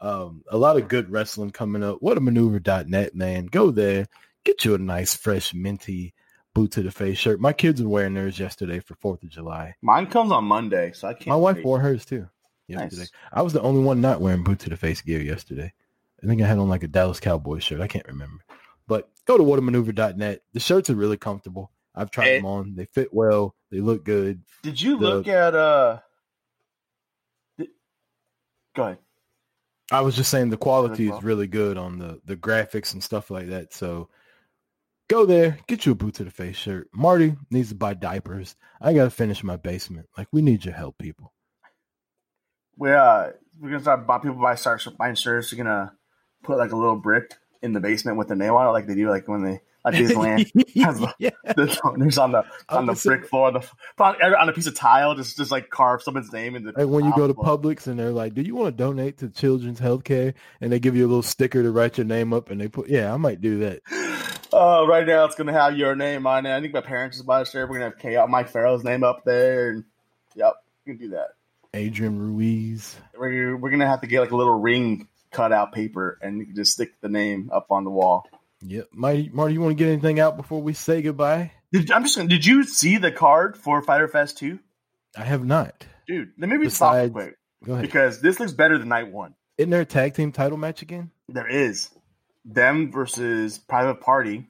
Um, a lot of good wrestling coming up. What a maneuver.net, man. Go there, get you a nice, fresh, minty to the face shirt. My kids were wearing theirs yesterday for Fourth of July. Mine comes on Monday, so I can't. My wife wait. wore hers too yesterday. Nice. I was the only one not wearing boot to the face gear yesterday. I think I had on like a Dallas Cowboys shirt. I can't remember. But go to whatamaneuver.net. The shirts are really comfortable. I've tried Hey. them on. They fit well. They look good. Did you The- look at uh? th- Go ahead. I was just saying the quality is really good on the the graphics and stuff like that. So go there, get you a boot to the face shirt. Marty needs to buy diapers. I got to finish my basement. Like we need your help, people. We uh, we're gonna start buy people buy start buying shirts. You're gonna put like a little brick in the basement with the name on it, like they do, like when they like *laughs* Disneyland yeah. *laughs* the owners on the on the brick floor, the on, on a piece of tile, just just like carve someone's name in the. Like when you go to. Publix and they're like, "Do you want to donate to Children's Healthcare?" and they give you a little sticker to write your name up, and they put, "Yeah, I might do that." *sighs* *laughs* Uh, right now it's gonna have your name on it. I think my parents just bought a shirt. We're gonna have Chaos, Mike Farrell's name up there, and yep, we can do that. Adrian Ruiz. We're we're gonna have to get like a little ring cut out paper, and you can just stick the name up on the wall. Yep. Marty, Marty, you want to get anything out before we say goodbye? Did, I'm just gonna, did you see the card for Fyter Fest two, I have not. dude? Let me real Besides- quick Go ahead. because this looks better than night one. Isn't there a tag team title match again? There is them versus Private Party,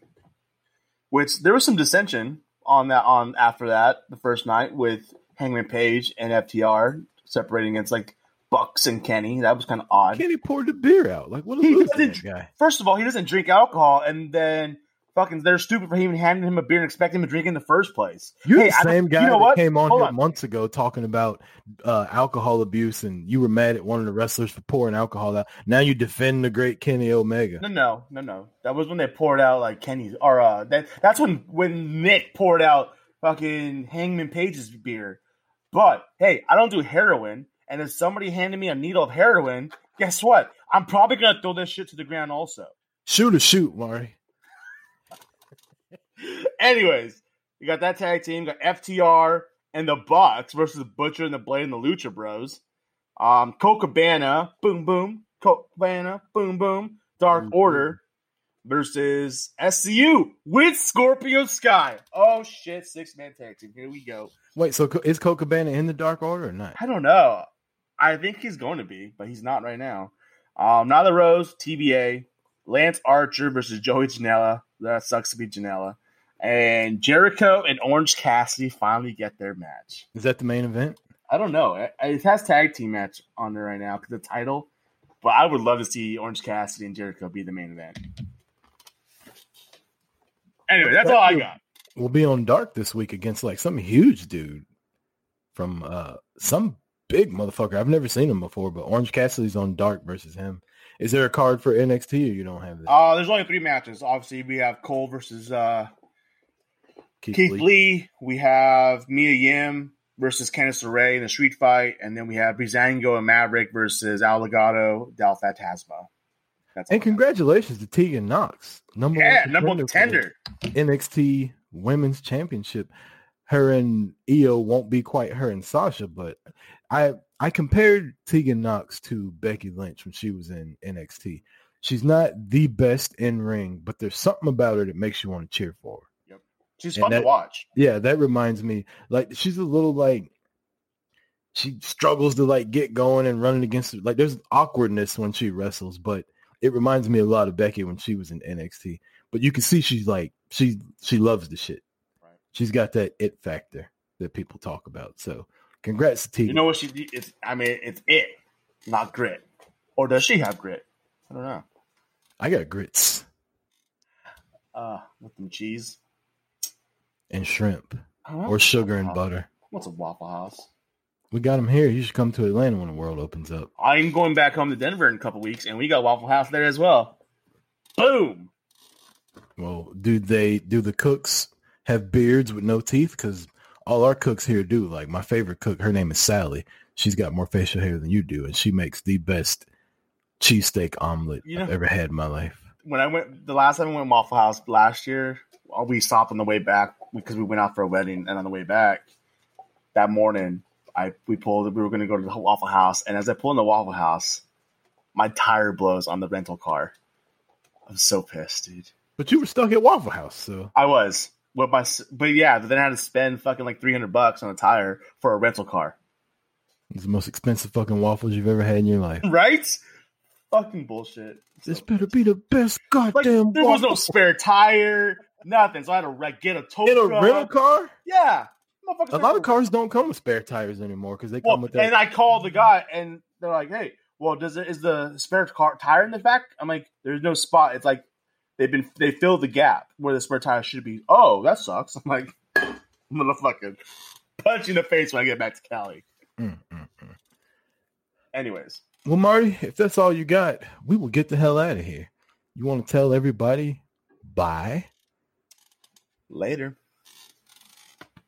which there was some dissension on that on after that the first night with Hangman Page and FTR separating against like Bucks and Kenny. That was kind of odd. Kenny poured the beer out. Like what a He doesn't- guy. First of all, he doesn't drink alcohol, and then fucking they're stupid for even handing him a beer and expecting him to drink in the first place. You're Hey, the same guy you know that what? came on Hold here on. months ago talking about uh, alcohol abuse, and you were mad at one of the wrestlers for pouring alcohol out. Now you defend the great Kenny Omega. No, no, no, no. That was when they poured out like Kenny's, or uh, that that's when when Nick poured out fucking Hangman Page's beer. But hey, I don't do heroin, and if somebody handed me a needle of heroin, guess what? I'm probably gonna throw this shit to the ground also. Shoot or shoot, Marty. *laughs* Anyways, you got that tag team, got FTR and the Bucks versus Butcher and the Blade and the Lucha Bros. Um, Cabana, boom boom, Cabana, boom boom, Dark Boom, Order versus SCU with Scorpio Sky. Oh shit, six man tag team. Here we go. Wait, so is Cabana in the Dark Order or not? I don't know. I think he's going to be, but he's not right now. Um, Nyla Rose, TBA, Lance Archer versus Joey Janela. That sucks to be Janela. And Jericho and Orange Cassidy finally get their match. Is that the main event? I don't know. It, it has tag team match on there right now because the title. But I would love to see Orange Cassidy and Jericho be the main event. Anyway, that's all I got. We'll be on Dark this week against like some huge dude from uh some big motherfucker. I've never seen him before, but Orange Cassidy's on Dark versus him. Is there a card for NXT or you don't have that? Uh, there's only three matches. Obviously, we have Cole versus uh, Keith Keith Lee. Lee. We have Mia Yim versus Candice LeRae in a street fight, and then we have Breezango and Maverick versus Al Legado, Del Fantasma. That's And congratulations to Tegan Nox, number yeah, one number one contender for contender. the NXT Women's Championship. Her and Io won't be quite her and Sasha, but I I compared Tegan Nox to Becky Lynch when she was in NXT. She's not the best in ring, but there's something about her that makes you want to cheer for her. She's fun that- to watch. Yeah, that reminds me. Like she's a little like she struggles to like get going and running against like there's awkwardness when she wrestles, but it reminds me a lot of Becky when she was in NXT. But you can see she's like she she loves the shit. Right. She's got that it factor that people talk about. So congrats to Tegan. You know what she? It's. I mean, it's it, not grit. Or does she have grit? I don't know. I got grits Uh, with some cheese and shrimp oh, know. or sugar and butter. What's a Waffle House? We got them here. You should come to Atlanta when the world opens up. I'm going back home to Denver in a couple weeks, and we got Waffle House there as well. Boom. Well, do they do the cooks have beards with no teeth? Because all our cooks here do. Like my favorite cook, her name is Sally. She's got more facial hair than you do, and she makes the best cheesesteak omelet You I've know- ever had in my life. When I went the last time I went to Waffle House last year, we stopped on the way back because we went out for a wedding, and on the way back that morning, I we pulled. We were going to go to the Waffle House, and as I pull in the Waffle House, my tire blows on the rental car. I'm so pissed, dude. But you were stuck at Waffle House, so I was. With my, but yeah, but then I had to spend fucking like three hundred bucks on a tire for a rental car. it's the most expensive fucking waffles you've ever had in your life. *laughs* Right? Fucking bullshit. This better be the best Like goddamn there was no spare tire, nothing. So I had to like get a tow in a truck. rental car. Yeah, A lot of cars don't come with spare tires anymore because they Well, come with that. and I called the guy, and they're like, "Hey, well, does it is the spare car tire in the back?" I'm like, "There's no spot. It's like they've been they filled the gap where the spare tire should be." Oh, that sucks. *laughs* I'm like, I'm gonna fucking punch you in the face when I get back to Cali. Mm, mm, mm. Anyways, Well, Marty, if that's all you got, we will get the hell out of here. You want to tell everybody bye? Later.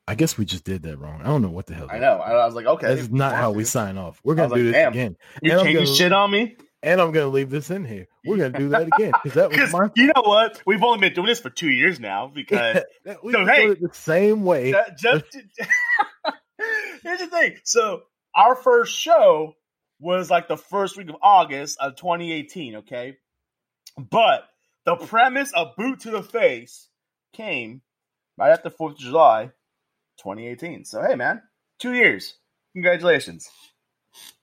I guess we just did that wrong. I don't know what the hell. I know. I, I was like, okay, that's not how we sign off. We're gonna do like, this again, You changing shit on me? and I'm gonna leave this in here. We're gonna do that again because that *laughs* was my. you know what? We've only been doing this for two years now. Because *laughs* we So, hey. the same way. that- just *laughs* here's the thing. So our first show was like the first week of August of 2018. Okay, but the premise of boot to the face came right after Fourth of July, 2018. So hey, man, two years. Congratulations.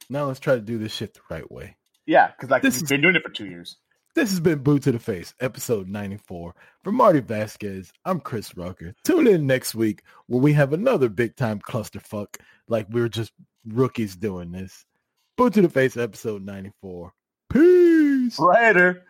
Now let's try to do this shit the right way. Yeah, because like This we've is- been doing it for two years. This has been Boot to the Face, episode 94. For Marty Vasquez, I'm Chris Rucker. Tune in next week where we have another big time clusterfuck like we're just rookies doing this. Boot to the Face, episode 94. Peace. Later.